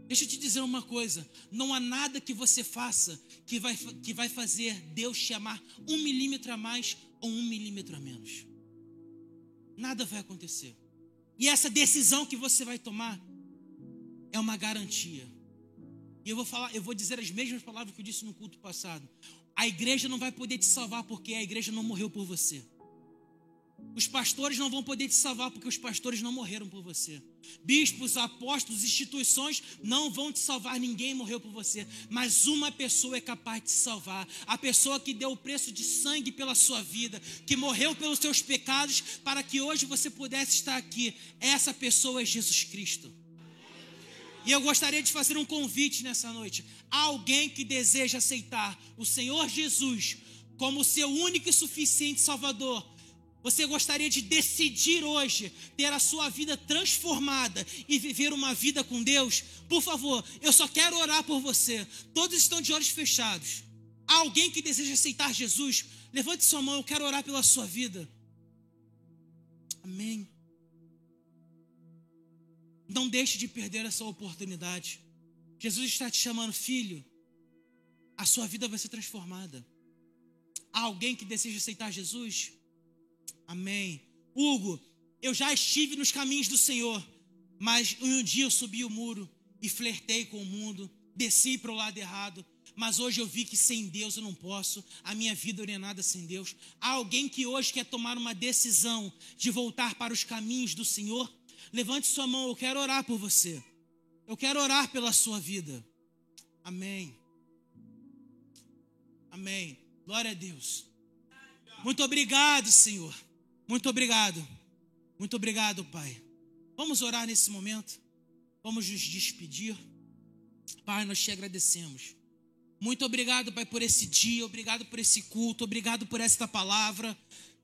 Deixa eu te dizer uma coisa: não há nada que você faça que vai, que vai fazer Deus te amar um milímetro a mais ou um milímetro a menos. Nada vai acontecer. E essa decisão que você vai tomar é uma garantia. E eu vou falar, eu vou dizer as mesmas palavras que eu disse no culto passado. A igreja não vai poder te salvar porque a igreja não morreu por você. Os pastores não vão poder te salvar porque os pastores não morreram por você. Bispos, apóstolos, instituições não vão te salvar, ninguém morreu por você. Mas uma pessoa é capaz de te salvar. A pessoa que deu o preço de sangue pela sua vida, que morreu pelos seus pecados, para que hoje você pudesse estar aqui. Essa pessoa é Jesus Cristo. E eu gostaria de fazer um convite nessa noite. Alguém que deseja aceitar o Senhor Jesus como seu único e suficiente Salvador. Você gostaria de decidir hoje ter a sua vida transformada e viver uma vida com Deus? Por favor, eu só quero orar por você. Todos estão de olhos fechados. Alguém que deseja aceitar Jesus? Levante sua mão, eu quero orar pela sua vida. Amém. Não deixe de perder essa oportunidade. Jesus está te chamando, filho. A sua vida vai ser transformada. Há alguém que deseja aceitar Jesus? Amém. Hugo, eu já estive nos caminhos do Senhor, mas um dia eu subi o muro e flertei com o mundo, desci para o lado errado, mas hoje eu vi que sem Deus eu não posso, a minha vida não é nada sem Deus. Há alguém que hoje quer tomar uma decisão de voltar para os caminhos do Senhor? Levante sua mão, eu quero orar por você. Eu quero orar pela sua vida. Amém. Amém. Glória a Deus. Muito obrigado, Senhor. Muito obrigado. Muito obrigado, Pai. Vamos orar nesse momento. Vamos nos despedir. Pai, nós te agradecemos. Muito obrigado, Pai, por esse dia. Obrigado por esse culto. Obrigado por esta palavra.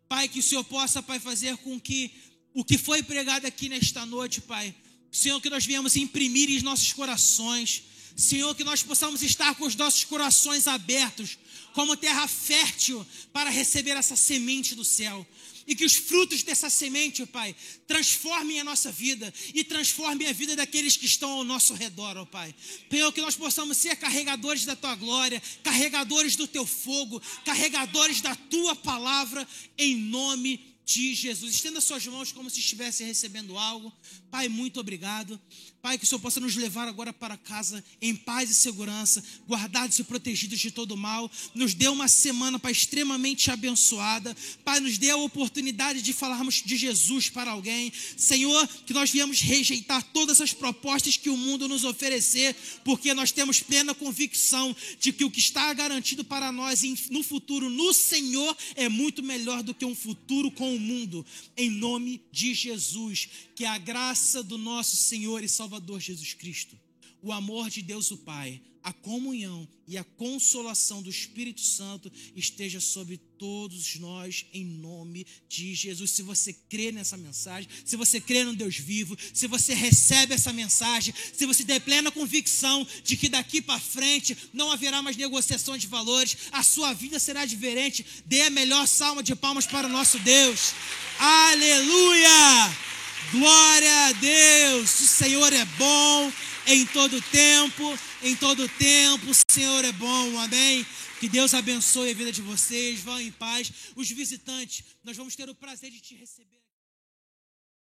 Pai, que o Senhor possa, Pai, fazer com que o que foi pregado aqui nesta noite, Pai. Senhor, que nós viemos imprimir em nossos corações. Senhor, que nós possamos estar com os nossos corações abertos, como terra fértil, para receber essa semente do céu. E que os frutos dessa semente, Pai, transformem a nossa vida e transformem a vida daqueles que estão ao nosso redor, ó Pai. Senhor, que nós possamos ser carregadores da Tua glória, carregadores do Teu fogo, carregadores da Tua palavra, em nome de de Jesus. Estenda suas mãos como se estivesse recebendo algo. Pai, muito obrigado. Pai, que o Senhor possa nos levar agora para casa em paz e segurança, guardados e protegidos de todo mal. Nos dê uma semana, Pai, extremamente abençoada. Pai, nos dê a oportunidade de falarmos de Jesus para alguém. Senhor, que nós viemos rejeitar todas as propostas que o mundo nos oferecer, porque nós temos plena convicção de que o que está garantido para nós no futuro no Senhor é muito melhor do que um futuro com o mundo. Em nome de Jesus, que a graça do nosso Senhor e Salvador Salvador Jesus Cristo, o amor de Deus o Pai, a comunhão e a consolação do Espírito Santo esteja sobre todos nós em nome de Jesus. Se você crê nessa mensagem, se você crê no Deus vivo, se você recebe essa mensagem, se você tem plena convicção de que daqui para frente não haverá mais negociação de valores, a sua vida será diferente, dê a melhor salva de palmas para o nosso Deus. Aleluia! Glória a Deus, o Senhor é bom em todo tempo, em todo tempo, o Senhor é bom, amém? Que Deus abençoe a vida de vocês, vão em paz. Os visitantes, nós vamos ter o prazer de te receber.